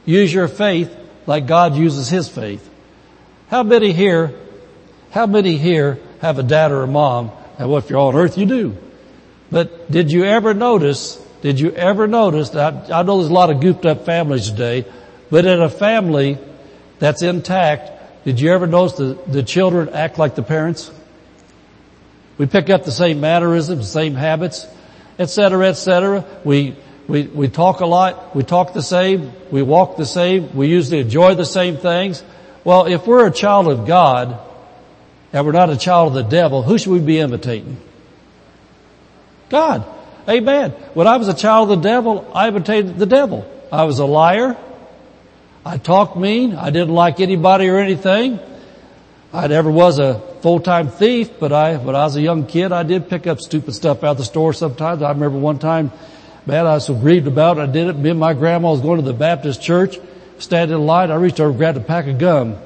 Use your faith like God uses His faith. How many here, how many here have a dad or a mom? And well, if you're on earth, you do. But did you ever notice did you ever notice that I know there's a lot of gooped up families today, but in a family that's intact, did you ever notice the, the children act like the parents? We pick up the same mannerisms, the same habits, etc., etc. We, we, we talk a lot, we talk the same, we walk the same, we usually enjoy the same things. Well, if we're a child of God, and we're not a child of the devil, who should we be imitating? God. Amen. When I was a child of the devil, I imitated the devil. I was a liar. I talked mean. I didn't like anybody or anything. I never was a full-time thief, but I, when I was a young kid, I did pick up stupid stuff out of the store sometimes. I remember one time, man, I was so grieved about it. I did it. Me and my grandma was going to the Baptist church, standing in line. I reached over grabbed a pack of gum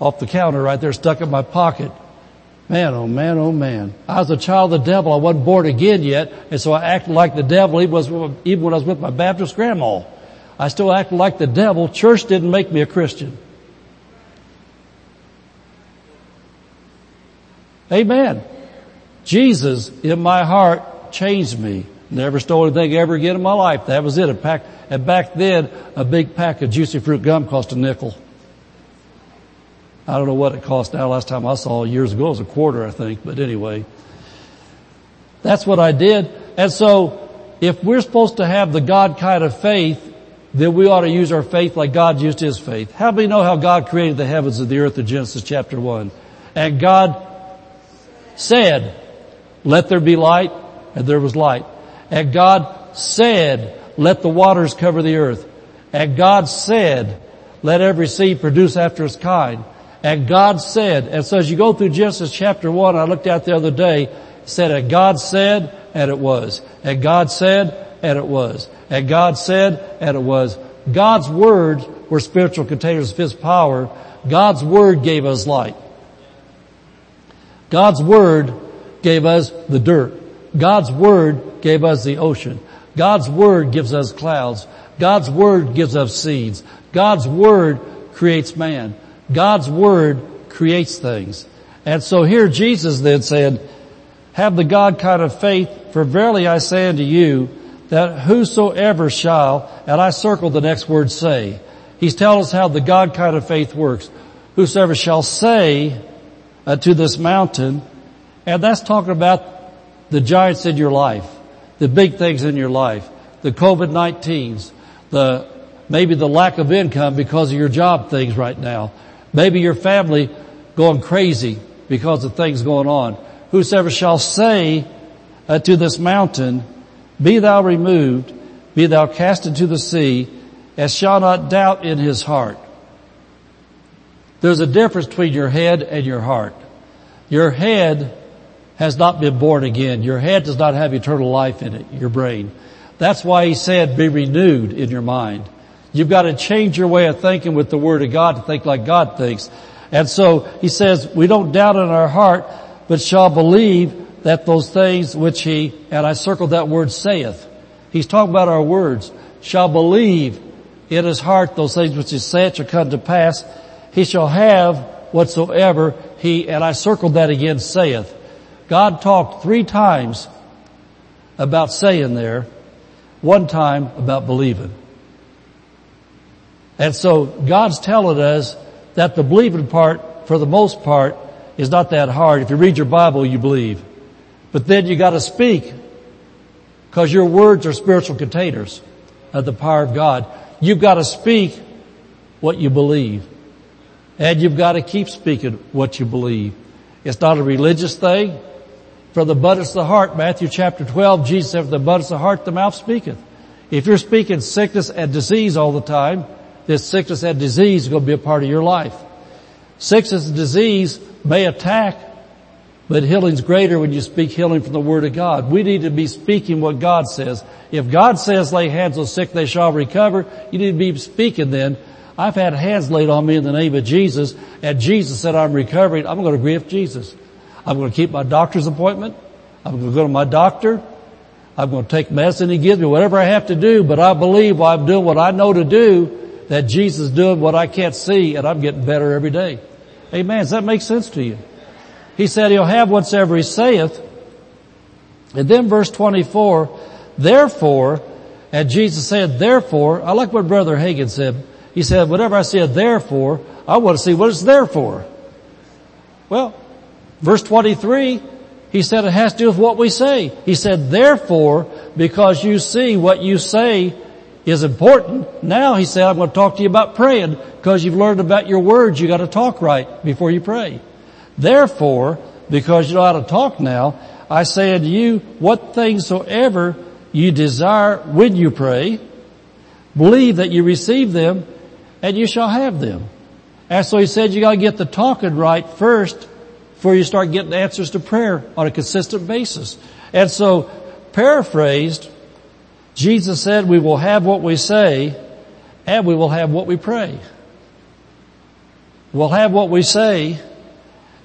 off the counter right there, stuck in my pocket. Man, oh man, oh man. I was a child of the devil. I wasn't born again yet, and so I acted like the devil even, even when I was with my Baptist grandma. I still acted like the devil. Church didn't make me a Christian. Amen. Jesus in my heart changed me. Never stole anything ever again in my life. That was it. A pack, and back then, a big pack of juicy fruit gum cost a nickel. I don't know what it cost now. Last time I saw years ago it was a quarter, I think. But anyway, that's what I did. And so, if we're supposed to have the God kind of faith, then we ought to use our faith like God used His faith. How many know how God created the heavens and the earth in Genesis chapter 1? And God said, let there be light, and there was light. And God said, let the waters cover the earth. And God said, let every seed produce after its kind. And God said, and so as you go through Genesis chapter 1, I looked at the other day, said, and God said, and it was. And God said, and it was. And God said, and it was. God's words were spiritual containers of His power. God's word gave us light. God's word gave us the dirt. God's word gave us the ocean. God's word gives us clouds. God's word gives us seeds. God's word creates man. God's word creates things. And so here Jesus then said, have the God kind of faith, for verily I say unto you, that whosoever shall, and I circled the next word say, he's telling us how the God kind of faith works. Whosoever shall say uh, to this mountain, and that's talking about the giants in your life, the big things in your life, the COVID-19s, the, maybe the lack of income because of your job things right now, maybe your family going crazy because of things going on. Whosoever shall say uh, to this mountain, be thou removed, be thou cast into the sea, as shall not doubt in his heart. There's a difference between your head and your heart. Your head has not been born again. Your head does not have eternal life in it, your brain. That's why he said be renewed in your mind. You've got to change your way of thinking with the Word of God to think like God thinks. And so he says, we don't doubt in our heart, but shall believe that those things which he, and I circled that word saith. He's talking about our words. Shall believe in his heart those things which he saith shall come to pass. He shall have whatsoever he, and I circled that again, saith. God talked three times about saying there, one time about believing. And so God's telling us that the believing part, for the most part, is not that hard. If you read your Bible, you believe. But then you gotta speak because your words are spiritual containers of the power of God. You've gotta speak what you believe. And you've gotta keep speaking what you believe. It's not a religious thing. From the abundance of the heart, Matthew chapter 12, Jesus said, from the abundance of the heart, the mouth speaketh. If you're speaking sickness and disease all the time, this sickness and disease is going to be a part of your life. Sickness and disease may attack but healing's greater when you speak healing from the Word of God. We need to be speaking what God says. If God says lay hands on sick, they shall recover, you need to be speaking then. I've had hands laid on me in the name of Jesus, and Jesus said I'm recovering. I'm going to agree with Jesus. I'm going to keep my doctor's appointment. I'm going to go to my doctor. I'm going to take medicine he gives me, whatever I have to do, but I believe while I'm doing what I know to do, that Jesus is doing what I can't see, and I'm getting better every day. Amen. Does that make sense to you? He said he'll have whatsoever he saith. And then verse 24, therefore, and Jesus said, therefore, I like what Brother Hagin said. He said, whatever I said therefore, I want to see what it's there for. Well, verse 23, he said it has to do with what we say. He said, therefore, because you see what you say is important, now he said, I'm going to talk to you about praying because you've learned about your words. You got to talk right before you pray. Therefore, because you know how to talk now, I say unto you, what things soever you desire when you pray, believe that you receive them and you shall have them. And so he said you gotta get the talking right first before you start getting answers to prayer on a consistent basis. And so, paraphrased, Jesus said we will have what we say and we will have what we pray. We'll have what we say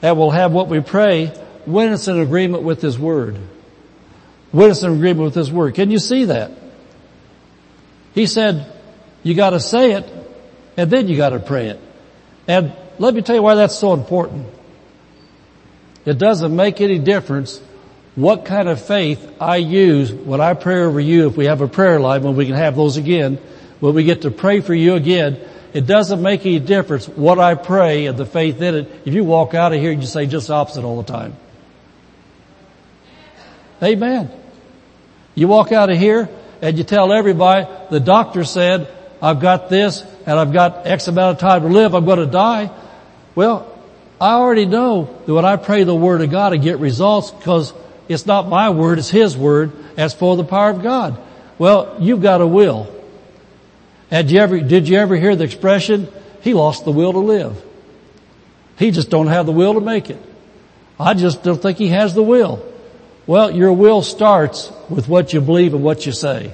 and we'll have what we pray when it's in agreement with His Word. When it's in agreement with His Word. Can you see that? He said, you gotta say it and then you gotta pray it. And let me tell you why that's so important. It doesn't make any difference what kind of faith I use when I pray over you if we have a prayer line when we can have those again, when we get to pray for you again, it doesn't make any difference what I pray and the faith in it if you walk out of here and you say just opposite all the time. Amen. You walk out of here and you tell everybody, the doctor said, I've got this and I've got X amount of time to live, I'm going to die. Well, I already know that when I pray the Word of God, I get results because it's not my word, it's His word. As for the power of God. Well, you've got a will. Had you ever, did you ever hear the expression, he lost the will to live? He just don't have the will to make it. I just don't think he has the will. Well, your will starts with what you believe and what you say.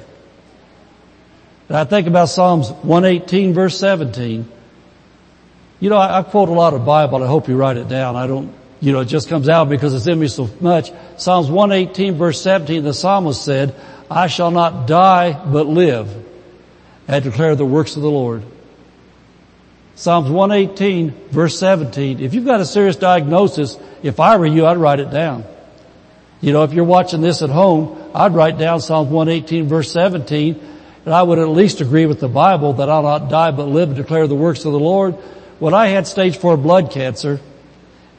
And I think about Psalms 118 verse 17. You know, I, I quote a lot of Bible. I hope you write it down. I don't, you know, it just comes out because it's in me so much. Psalms 118 verse 17, the psalmist said, I shall not die but live and declare the works of the Lord. Psalms 118 verse 17, if you've got a serious diagnosis, if I were you, I'd write it down. You know, if you're watching this at home, I'd write down Psalms 118 verse 17, and I would at least agree with the Bible that I'll not die but live and declare the works of the Lord. When I had stage four blood cancer,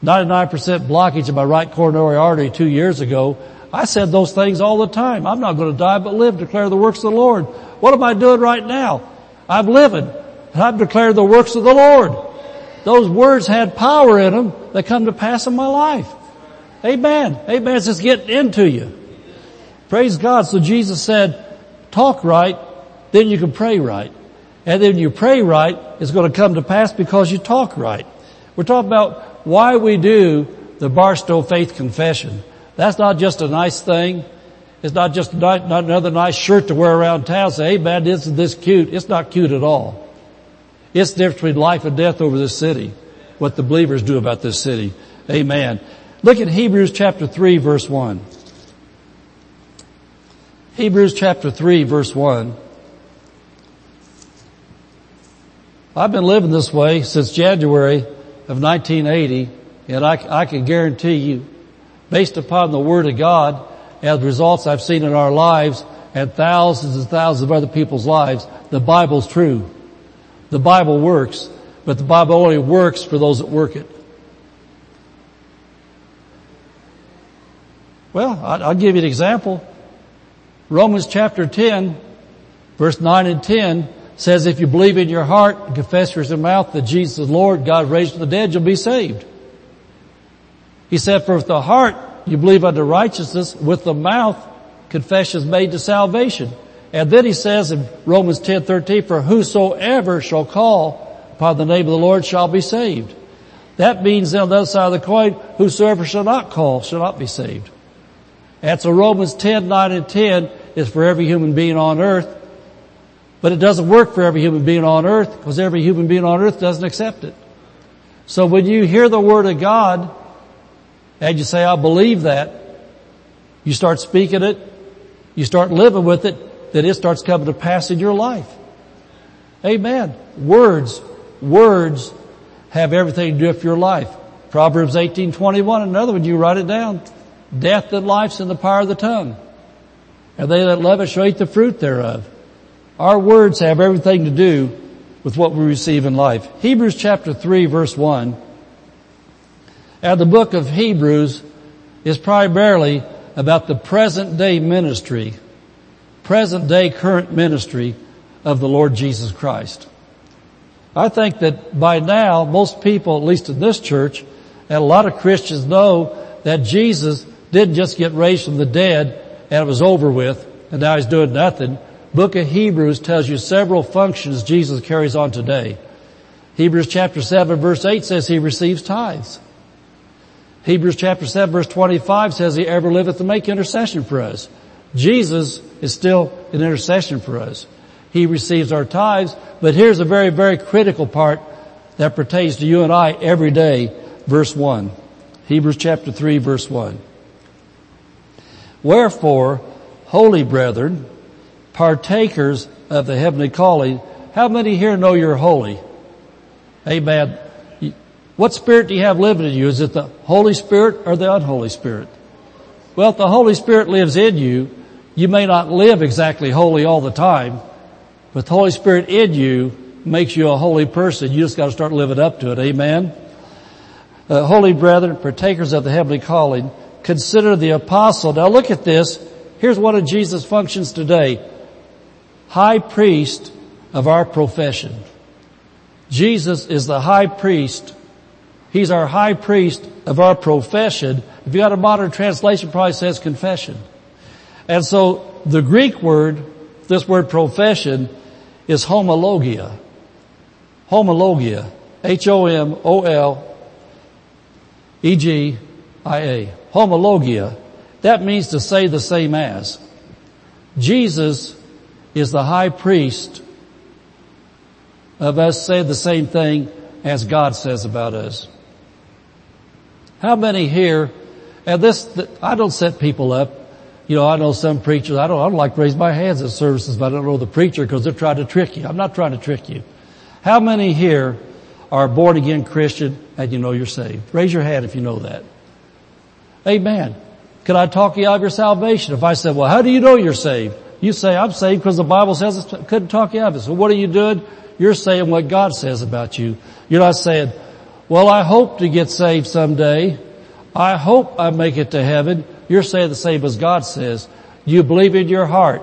99% blockage in my right coronary artery two years ago, I said those things all the time. I'm not going to die but live, declare the works of the Lord. What am I doing right now? I'm living and I've declared the works of the Lord. Those words had power in them that come to pass in my life. Amen. Amen. It's just getting into you. Praise God. So Jesus said, talk right, then you can pray right. And then you pray right, it's going to come to pass because you talk right. We're talking about why we do the Barstow Faith Confession. That's not just a nice thing. It's not just not, not another nice shirt to wear around town. Say, hey man, isn't this cute? It's not cute at all. It's the difference between life and death over this city. What the believers do about this city. Amen. Look at Hebrews chapter 3 verse 1. Hebrews chapter 3 verse 1. I've been living this way since January of 1980, and I, I can guarantee you, based upon the Word of God the results I've seen in our lives and thousands and thousands of other people's lives, the Bible's true. The Bible works, but the Bible only works for those that work it. Well, I'll give you an example. Romans chapter 10, verse 9 and 10 says if you believe in your heart and confess with your mouth that Jesus is Lord, God raised from the dead, you'll be saved. He said, for with the heart you believe unto righteousness, with the mouth confession is made to salvation. And then he says in Romans 10, 13, for whosoever shall call upon the name of the Lord shall be saved. That means on the other side of the coin, whosoever shall not call shall not be saved. And so Romans 10, 9 and 10 is for every human being on earth but it doesn't work for every human being on earth because every human being on earth doesn't accept it. So when you hear the word of God and you say, I believe that, you start speaking it, you start living with it, then it starts coming to pass in your life. Amen. Words, words have everything to do with your life. Proverbs 18:21, another one, you write it down. Death and life's in the power of the tongue. And they that love it shall eat the fruit thereof. Our words have everything to do with what we receive in life. Hebrews chapter 3 verse 1. And the book of Hebrews is primarily about the present day ministry, present day current ministry of the Lord Jesus Christ. I think that by now most people, at least in this church, and a lot of Christians know that Jesus didn't just get raised from the dead and it was over with and now he's doing nothing book of Hebrews tells you several functions Jesus carries on today. Hebrews chapter 7 verse 8 says he receives tithes. Hebrews chapter 7 verse 25 says he ever liveth to make intercession for us. Jesus is still an intercession for us. He receives our tithes, but here's a very, very critical part that pertains to you and I every day. Verse 1. Hebrews chapter 3 verse 1. Wherefore, holy brethren, partakers of the heavenly calling, how many here know you're holy? Amen. What spirit do you have living in you? Is it the Holy Spirit or the unholy Spirit? Well, if the Holy Spirit lives in you, you may not live exactly holy all the time, but the Holy Spirit in you makes you a holy person. You just got to start living up to it. Amen. Uh, holy brethren, partakers of the heavenly calling, consider the apostle. Now look at this. Here's one of Jesus' functions today. High priest of our profession. Jesus is the high priest. He's our high priest of our profession. If you got a modern translation, probably says confession. And so the Greek word, this word profession, is homologia. Homologia. H-O-M-O-L-E-G-I-A. Homologia. That means to say the same as. Jesus is the high priest of us say the same thing as God says about us. How many here, and this, I don't set people up. You know, I know some preachers, I don't, I don't like to raise my hands at services, but I don't know the preacher because they're trying to trick you. I'm not trying to trick you. How many here are born again Christian and you know you're saved? Raise your hand if you know that. Amen. Can I talk you out of your salvation? If I said, well, how do you know you're saved? You say, I'm saved because the Bible says I couldn't talk you out of it. So what are you doing? You're saying what God says about you. You're not saying, well, I hope to get saved someday. I hope I make it to heaven. You're saying the same as God says. You believe in your heart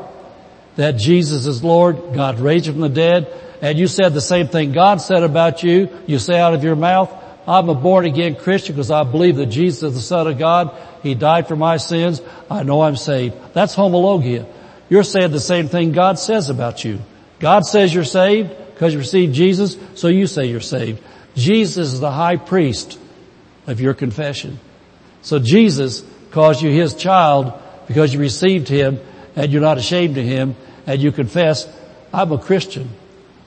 that Jesus is Lord, God raised him from the dead, and you said the same thing God said about you. You say out of your mouth, I'm a born again Christian because I believe that Jesus is the Son of God. He died for my sins. I know I'm saved. That's homologia. You're saying the same thing God says about you. God says you're saved because you received Jesus, so you say you're saved. Jesus is the high priest of your confession. So Jesus calls you his child because you received him and you're not ashamed of him and you confess, I'm a Christian.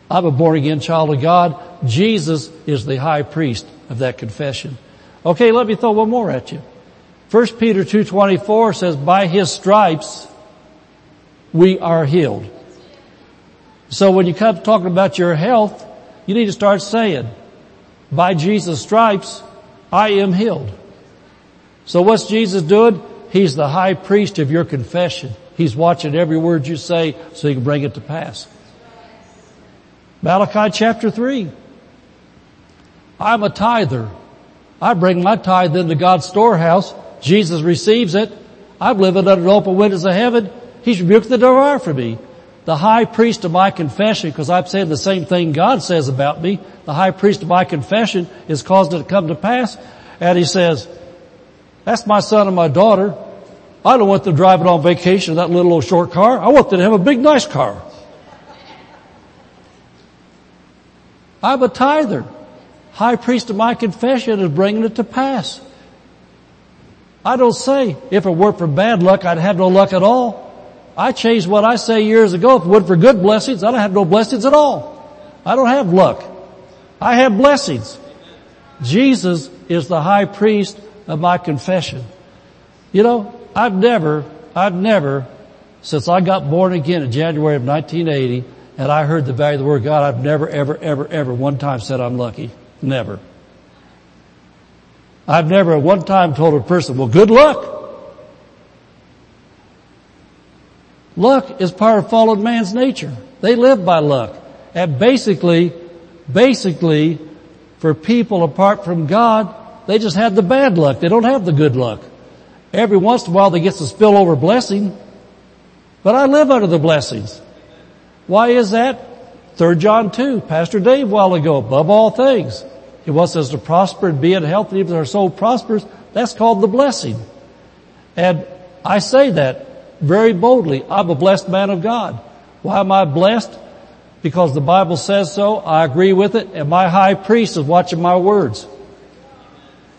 I'm a born again child of God. Jesus is the high priest of that confession. Okay, let me throw one more at you. 1 Peter 2.24 says, by his stripes we are healed. So when you come talking about your health, you need to start saying, by Jesus stripes, I am healed. So what's Jesus doing? He's the high priest of your confession. He's watching every word you say so he can bring it to pass. Malachi chapter 3. I'm a tither. I bring my tithe into God's storehouse. Jesus receives it. I'm living under the open windows of heaven. He's rebuked the devourer for me the high priest of my confession, because I've said the same thing God says about me, the high priest of my confession is caused it to come to pass. And he says, that's my son and my daughter. I don't want them driving on vacation in that little old short car. I want them to have a big nice car. I'm a tither. High priest of my confession is bringing it to pass. I don't say, if it weren't for bad luck, I'd have no luck at all. I changed what I say years ago. If it would for good blessings, I don't have no blessings at all. I don't have luck. I have blessings. Jesus is the high priest of my confession. You know, I've never, I've never, since I got born again in January of 1980, and I heard the value of the Word of God, I've never, ever, ever, ever one time said I'm lucky. Never. I've never at one time told a person, well good luck. Luck is part of fallen man's nature. They live by luck. And basically, basically, for people apart from God, they just have the bad luck. They don't have the good luck. Every once in a while they get a spillover blessing, but I live under the blessings. Why is that? 3 John 2, Pastor Dave a while ago, above all things. He wants us to prosper and be in health, and even our soul prospers, that's called the blessing. And I say that very boldly, I'm a blessed man of God. Why am I blessed? Because the Bible says so. I agree with it. And my high priest is watching my words.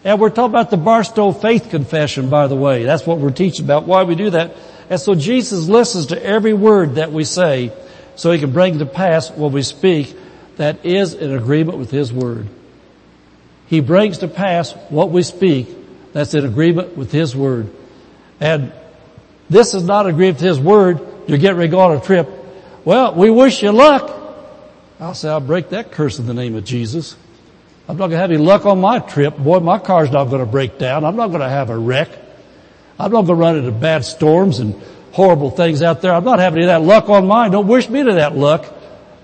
And we're talking about the Barstow faith confession, by the way. That's what we're teaching about, why we do that. And so Jesus listens to every word that we say so he can bring to pass what we speak that is in agreement with his word. He brings to pass what we speak that's in agreement with his word. And this is not agreement with his word. You're getting ready to go on a trip. Well, we wish you luck. I'll say I'll break that curse in the name of Jesus. I'm not going to have any luck on my trip. Boy, my car's not going to break down. I'm not going to have a wreck. I'm not going to run into bad storms and horrible things out there. I'm not having any of that luck on mine. Don't wish me to that luck.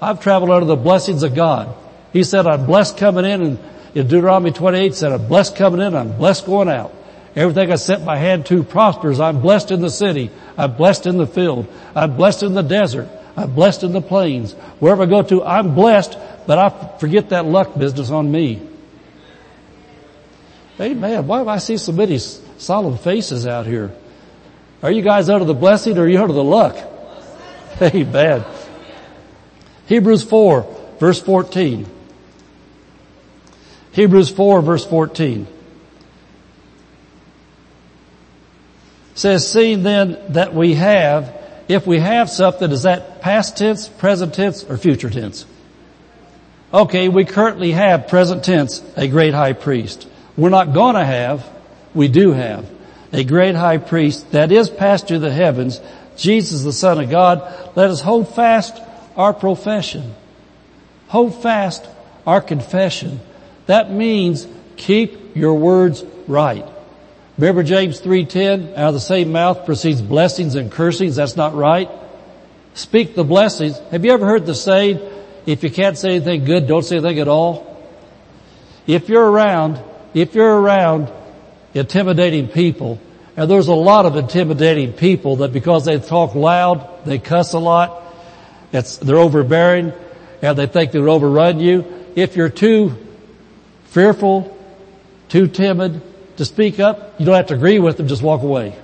I've traveled under the blessings of God. He said, I'm blessed coming in and in Deuteronomy 28 said, I'm blessed coming in, I'm blessed going out. Everything I set my hand to prospers. I'm blessed in the city. I'm blessed in the field. I'm blessed in the desert. I'm blessed in the plains. Wherever I go to, I'm blessed, but I forget that luck business on me. Amen. Why do I see so many solemn faces out here? Are you guys under the blessing or are you under the luck? Amen. Hebrews 4 verse 14. Hebrews 4 verse 14. Says, seeing then that we have, if we have something, is that past tense, present tense, or future tense? Okay, we currently have present tense, a great high priest. We're not gonna have, we do have a great high priest that is passed to the heavens, Jesus the Son of God. Let us hold fast our profession. Hold fast our confession. That means keep your words right. Remember James 3.10, out of the same mouth proceeds blessings and cursings. That's not right. Speak the blessings. Have you ever heard the saying, if you can't say anything good, don't say anything at all? If you're around, if you're around intimidating people, and there's a lot of intimidating people that because they talk loud, they cuss a lot, they're overbearing, and they think they'll overrun you. If you're too fearful, too timid, to speak up, you don't have to agree with them, just walk away.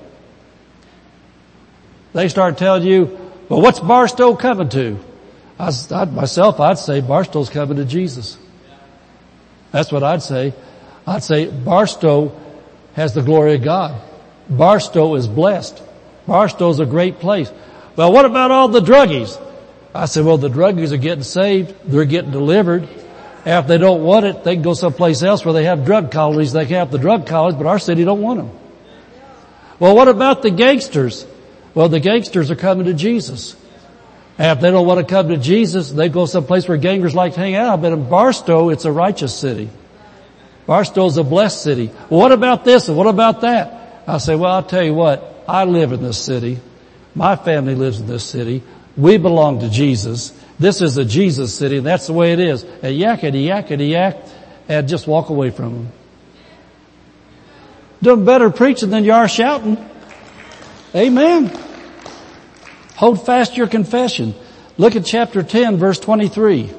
They start telling you, well, what's Barstow coming to? I, I, myself, I'd say Barstow's coming to Jesus. That's what I'd say. I'd say Barstow has the glory of God. Barstow is blessed. Barstow's a great place. Well, what about all the druggies? I said, well, the druggies are getting saved. They're getting delivered. If they don't want it, they can go someplace else where they have drug colonies. They can have the drug colonies, but our city don't want them. Well, what about the gangsters? Well, the gangsters are coming to Jesus. And if they don't want to come to Jesus, they go someplace where gangsters like to hang out. But in Barstow, it's a righteous city. Barstow's a blessed city. Well, what about this and what about that? I say, well, I'll tell you what. I live in this city. My family lives in this city. We belong to Jesus. This is a Jesus city, that's the way it is. And yakety yakety yak, and just walk away from them. Doing better preaching than you are shouting. Amen. Hold fast your confession. Look at chapter 10 verse 23.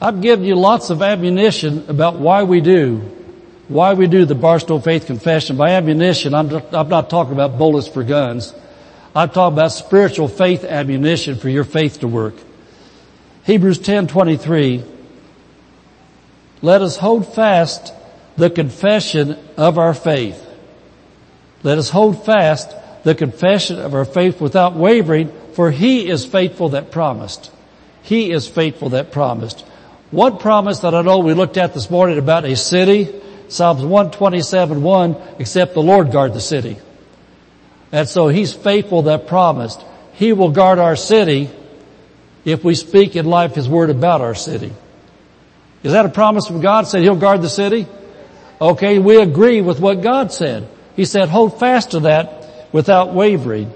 I've given you lots of ammunition about why we do, why we do the Barstow Faith Confession. By ammunition, I'm, I'm not talking about bullets for guns. I'm talking about spiritual faith ammunition for your faith to work. Hebrews 10:23 Let us hold fast the confession of our faith. Let us hold fast the confession of our faith without wavering, for he is faithful that promised. He is faithful that promised. One promise that I know we looked at this morning about a city, Psalms 127, 1, except the Lord guard the city. And so he's faithful that promised. He will guard our city if we speak in life his word about our city. Is that a promise from God? Said he'll guard the city? Okay, we agree with what God said. He said hold fast to that without wavering.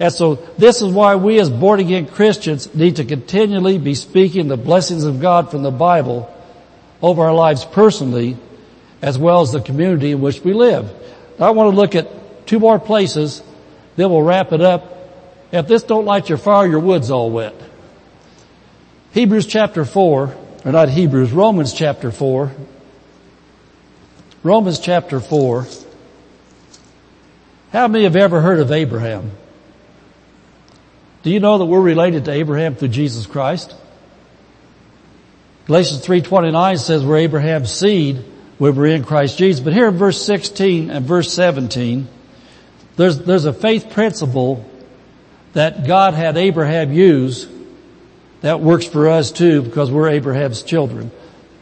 And so this is why we as born again Christians need to continually be speaking the blessings of God from the Bible over our lives personally as well as the community in which we live. I want to look at two more places, then we'll wrap it up. If this don't light your fire, your wood's all wet. Hebrews chapter 4, or not Hebrews, Romans chapter 4. Romans chapter 4 How many have ever heard of Abraham? Do you know that we're related to Abraham through Jesus Christ? Galatians 3.29 says we're Abraham's seed when we're in Christ Jesus. But here in verse 16 and verse 17, there's, there's a faith principle that God had Abraham use that works for us too because we're Abraham's children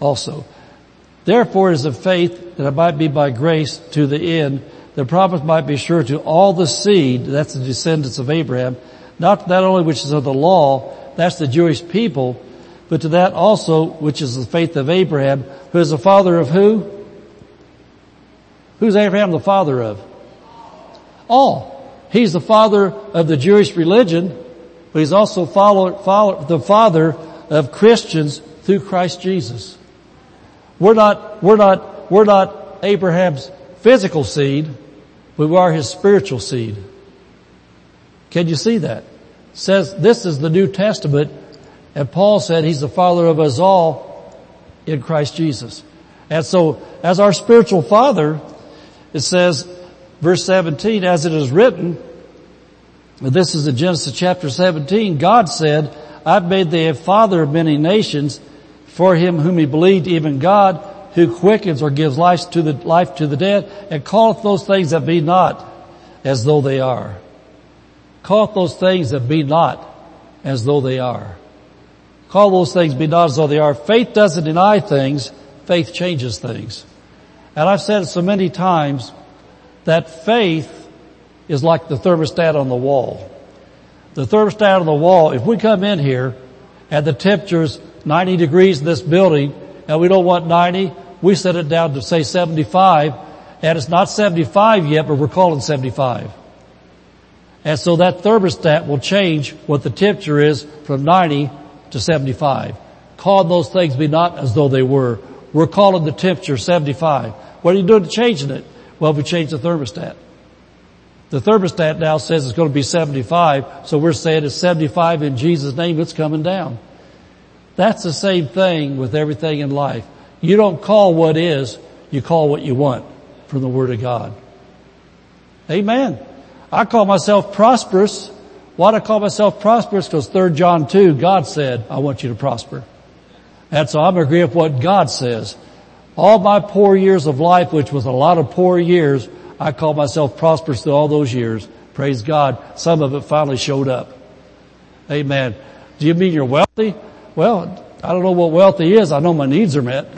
also. Therefore it is of faith that it might be by grace to the end. The promise might be sure to all the seed, that's the descendants of Abraham, not that only which is of the law, that's the Jewish people, but to that also which is the faith of Abraham, who is the father of who? Who's Abraham the father of? All. He's the father of the Jewish religion, but he's also follow, follow, the father of Christians through Christ Jesus. We're not, we're not, we're not Abraham's physical seed, but we are his spiritual seed. Can you see that? It says this is the New Testament and Paul said he's the father of us all in Christ Jesus. And so as our spiritual father, it says, verse 17, as it is written, this is in Genesis chapter 17, God said, I've made thee a father of many nations for him whom he believed, even God, who quickens or gives life to the, life to the dead and calleth those things that be not as though they are. Calleth those things that be not as though they are. Call those things be not as though they are. Faith doesn't deny things, faith changes things. And I've said it so many times that faith is like the thermostat on the wall. The thermostat on the wall, if we come in here and the temperature's 90 degrees in this building and we don't want 90, we set it down to say 75 and it's not 75 yet, but we're calling 75. And so that thermostat will change what the temperature is from 90 to 75. Call those things be not as though they were. We're calling the temperature 75. What are you doing to changing it? Well, we changed the thermostat. The thermostat now says it's going to be 75, so we're saying it's 75 in Jesus' name, it's coming down. That's the same thing with everything in life. You don't call what is, you call what you want from the Word of God. Amen. I call myself prosperous. Why do I call myself prosperous? Because 3 John 2, God said, I want you to prosper. And so I'm agreeing with what God says. All my poor years of life, which was a lot of poor years, I call myself prosperous through all those years. Praise God. Some of it finally showed up. Amen. Do you mean you're wealthy? Well, I don't know what wealthy is. I know my needs are met.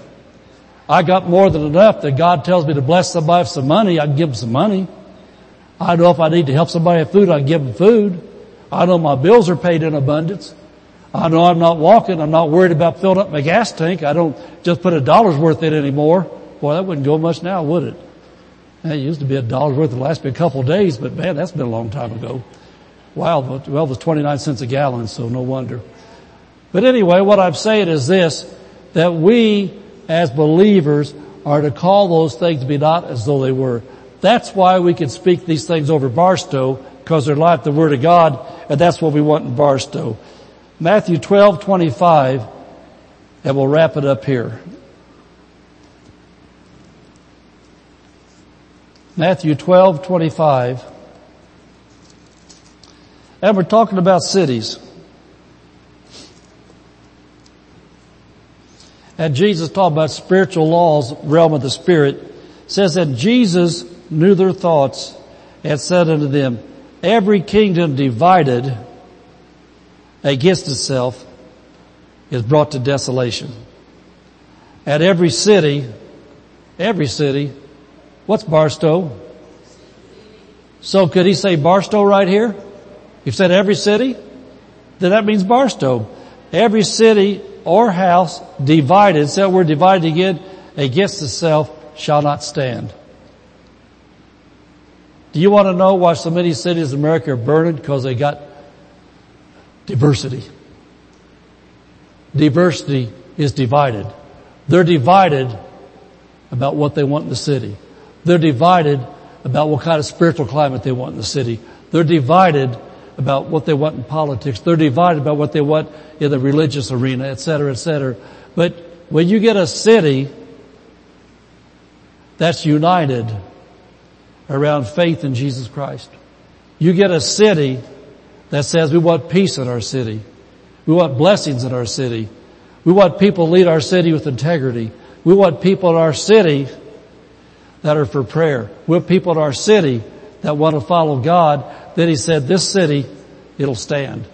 I got more than enough that God tells me to bless somebody with some money. I can give them some money. I know if I need to help somebody with food, I can give them food. I know my bills are paid in abundance. I know I'm not walking. I'm not worried about filling up my gas tank. I don't just put a dollar's worth in anymore. Boy, that wouldn't go much now, would it? It used to be a dollar's worth. It lasted a couple of days, but man, that's been a long time ago. Wow, well, it was 29 cents a gallon, so no wonder. But anyway, what I'm saying is this, that we as believers are to call those things to be not as though they were. That's why we can speak these things over Barstow, because they're like the Word of God, and that's what we want in Barstow. Matthew 12, 25, and we'll wrap it up here. Matthew 12, 25. And we're talking about cities. And Jesus talked about spiritual laws, realm of the spirit. It says that Jesus knew their thoughts and said unto them, every kingdom divided against itself is brought to desolation. At every city, every city What's Barstow? So could he say Barstow right here? He said every city? Then that means Barstow. Every city or house divided, so we're divided again, against itself shall not stand. Do you want to know why so many cities in America are burning? Because they got diversity. Diversity is divided. They're divided about what they want in the city. They're divided about what kind of spiritual climate they want in the city. They're divided about what they want in politics. They're divided about what they want in the religious arena, et cetera, et cetera. But when you get a city that's united around faith in Jesus Christ. You get a city that says we want peace in our city. We want blessings in our city. We want people to lead our city with integrity. We want people in our city that are for prayer. We want people in our city that want to follow God. Then he said, this city, it'll stand.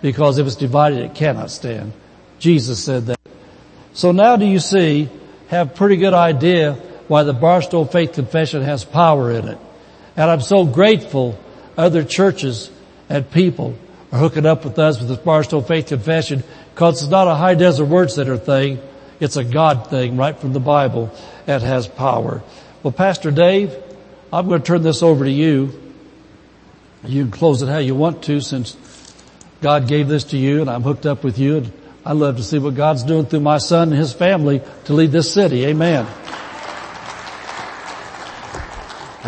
Because if it's divided, it cannot stand. Jesus said that. So now do you see, have pretty good idea why the Barstow Faith Confession has power in it. And I'm so grateful other churches and people are hooking up with us with this Barstow Faith Confession because it's not a high desert word center thing. It's a God thing right from the Bible that has power. Well, Pastor Dave, I'm going to turn this over to you. You can close it how you want to since God gave this to you and I'm hooked up with you and I love to see what God's doing through my son and his family to lead this city. Amen.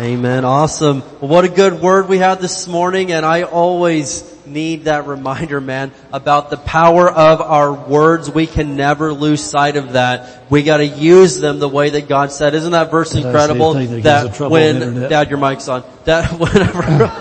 Amen. Awesome. Well, what a good word we had this morning and I always need that reminder, man, about the power of our words. We can never lose sight of that. We gotta use them the way that God said. Isn't that verse incredible? That, that when, Dad, your mic's on. That whenever,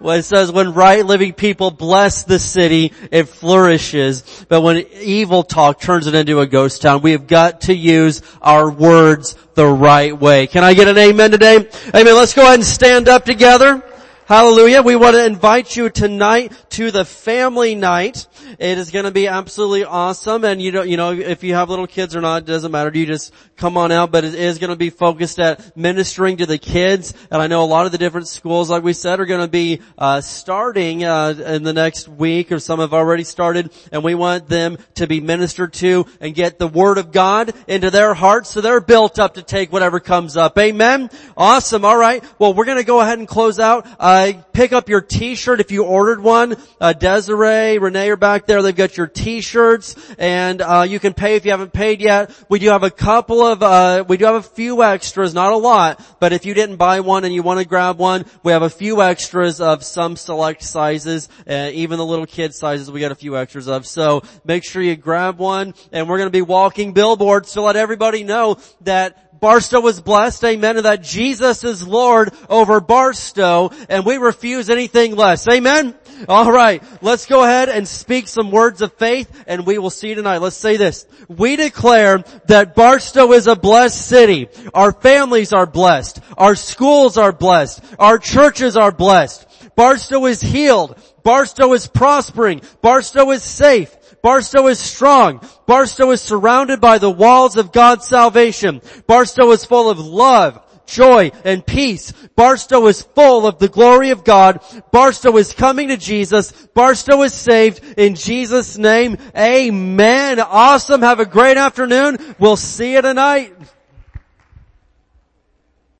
Well, it says when right living people bless the city, it flourishes. But when evil talk turns it into a ghost town, we have got to use our words the right way. Can I get an amen today? Amen. Let's go ahead and stand up together. Hallelujah. We want to invite you tonight to the family night. It is going to be absolutely awesome. And you know, you know, if you have little kids or not, it doesn't matter. You just come on out, but it is going to be focused at ministering to the kids. And I know a lot of the different schools, like we said, are going to be, uh, starting, uh, in the next week or some have already started. And we want them to be ministered to and get the word of God into their hearts so they're built up to take whatever comes up. Amen. Awesome. All right. Well, we're going to go ahead and close out. Uh, pick up your t-shirt if you ordered one. Uh, Desiree, Renee are back there. They've got your t-shirts and, uh, you can pay if you haven't paid yet. We do have a couple of, uh, we do have a few extras, not a lot, but if you didn't buy one and you want to grab one, we have a few extras of some select sizes, uh, even the little kid sizes we got a few extras of. So make sure you grab one and we're going to be walking billboards to let everybody know that Barstow was blessed, amen, and that Jesus is Lord over Barstow, and we refuse anything less, amen? Alright, let's go ahead and speak some words of faith, and we will see tonight. Let's say this. We declare that Barstow is a blessed city. Our families are blessed. Our schools are blessed. Our churches are blessed. Barstow is healed. Barstow is prospering. Barstow is safe. Barstow is strong. Barstow is surrounded by the walls of God's salvation. Barstow is full of love, joy, and peace. Barstow is full of the glory of God. Barstow is coming to Jesus. Barstow is saved in Jesus name. Amen. Awesome. Have a great afternoon. We'll see you tonight.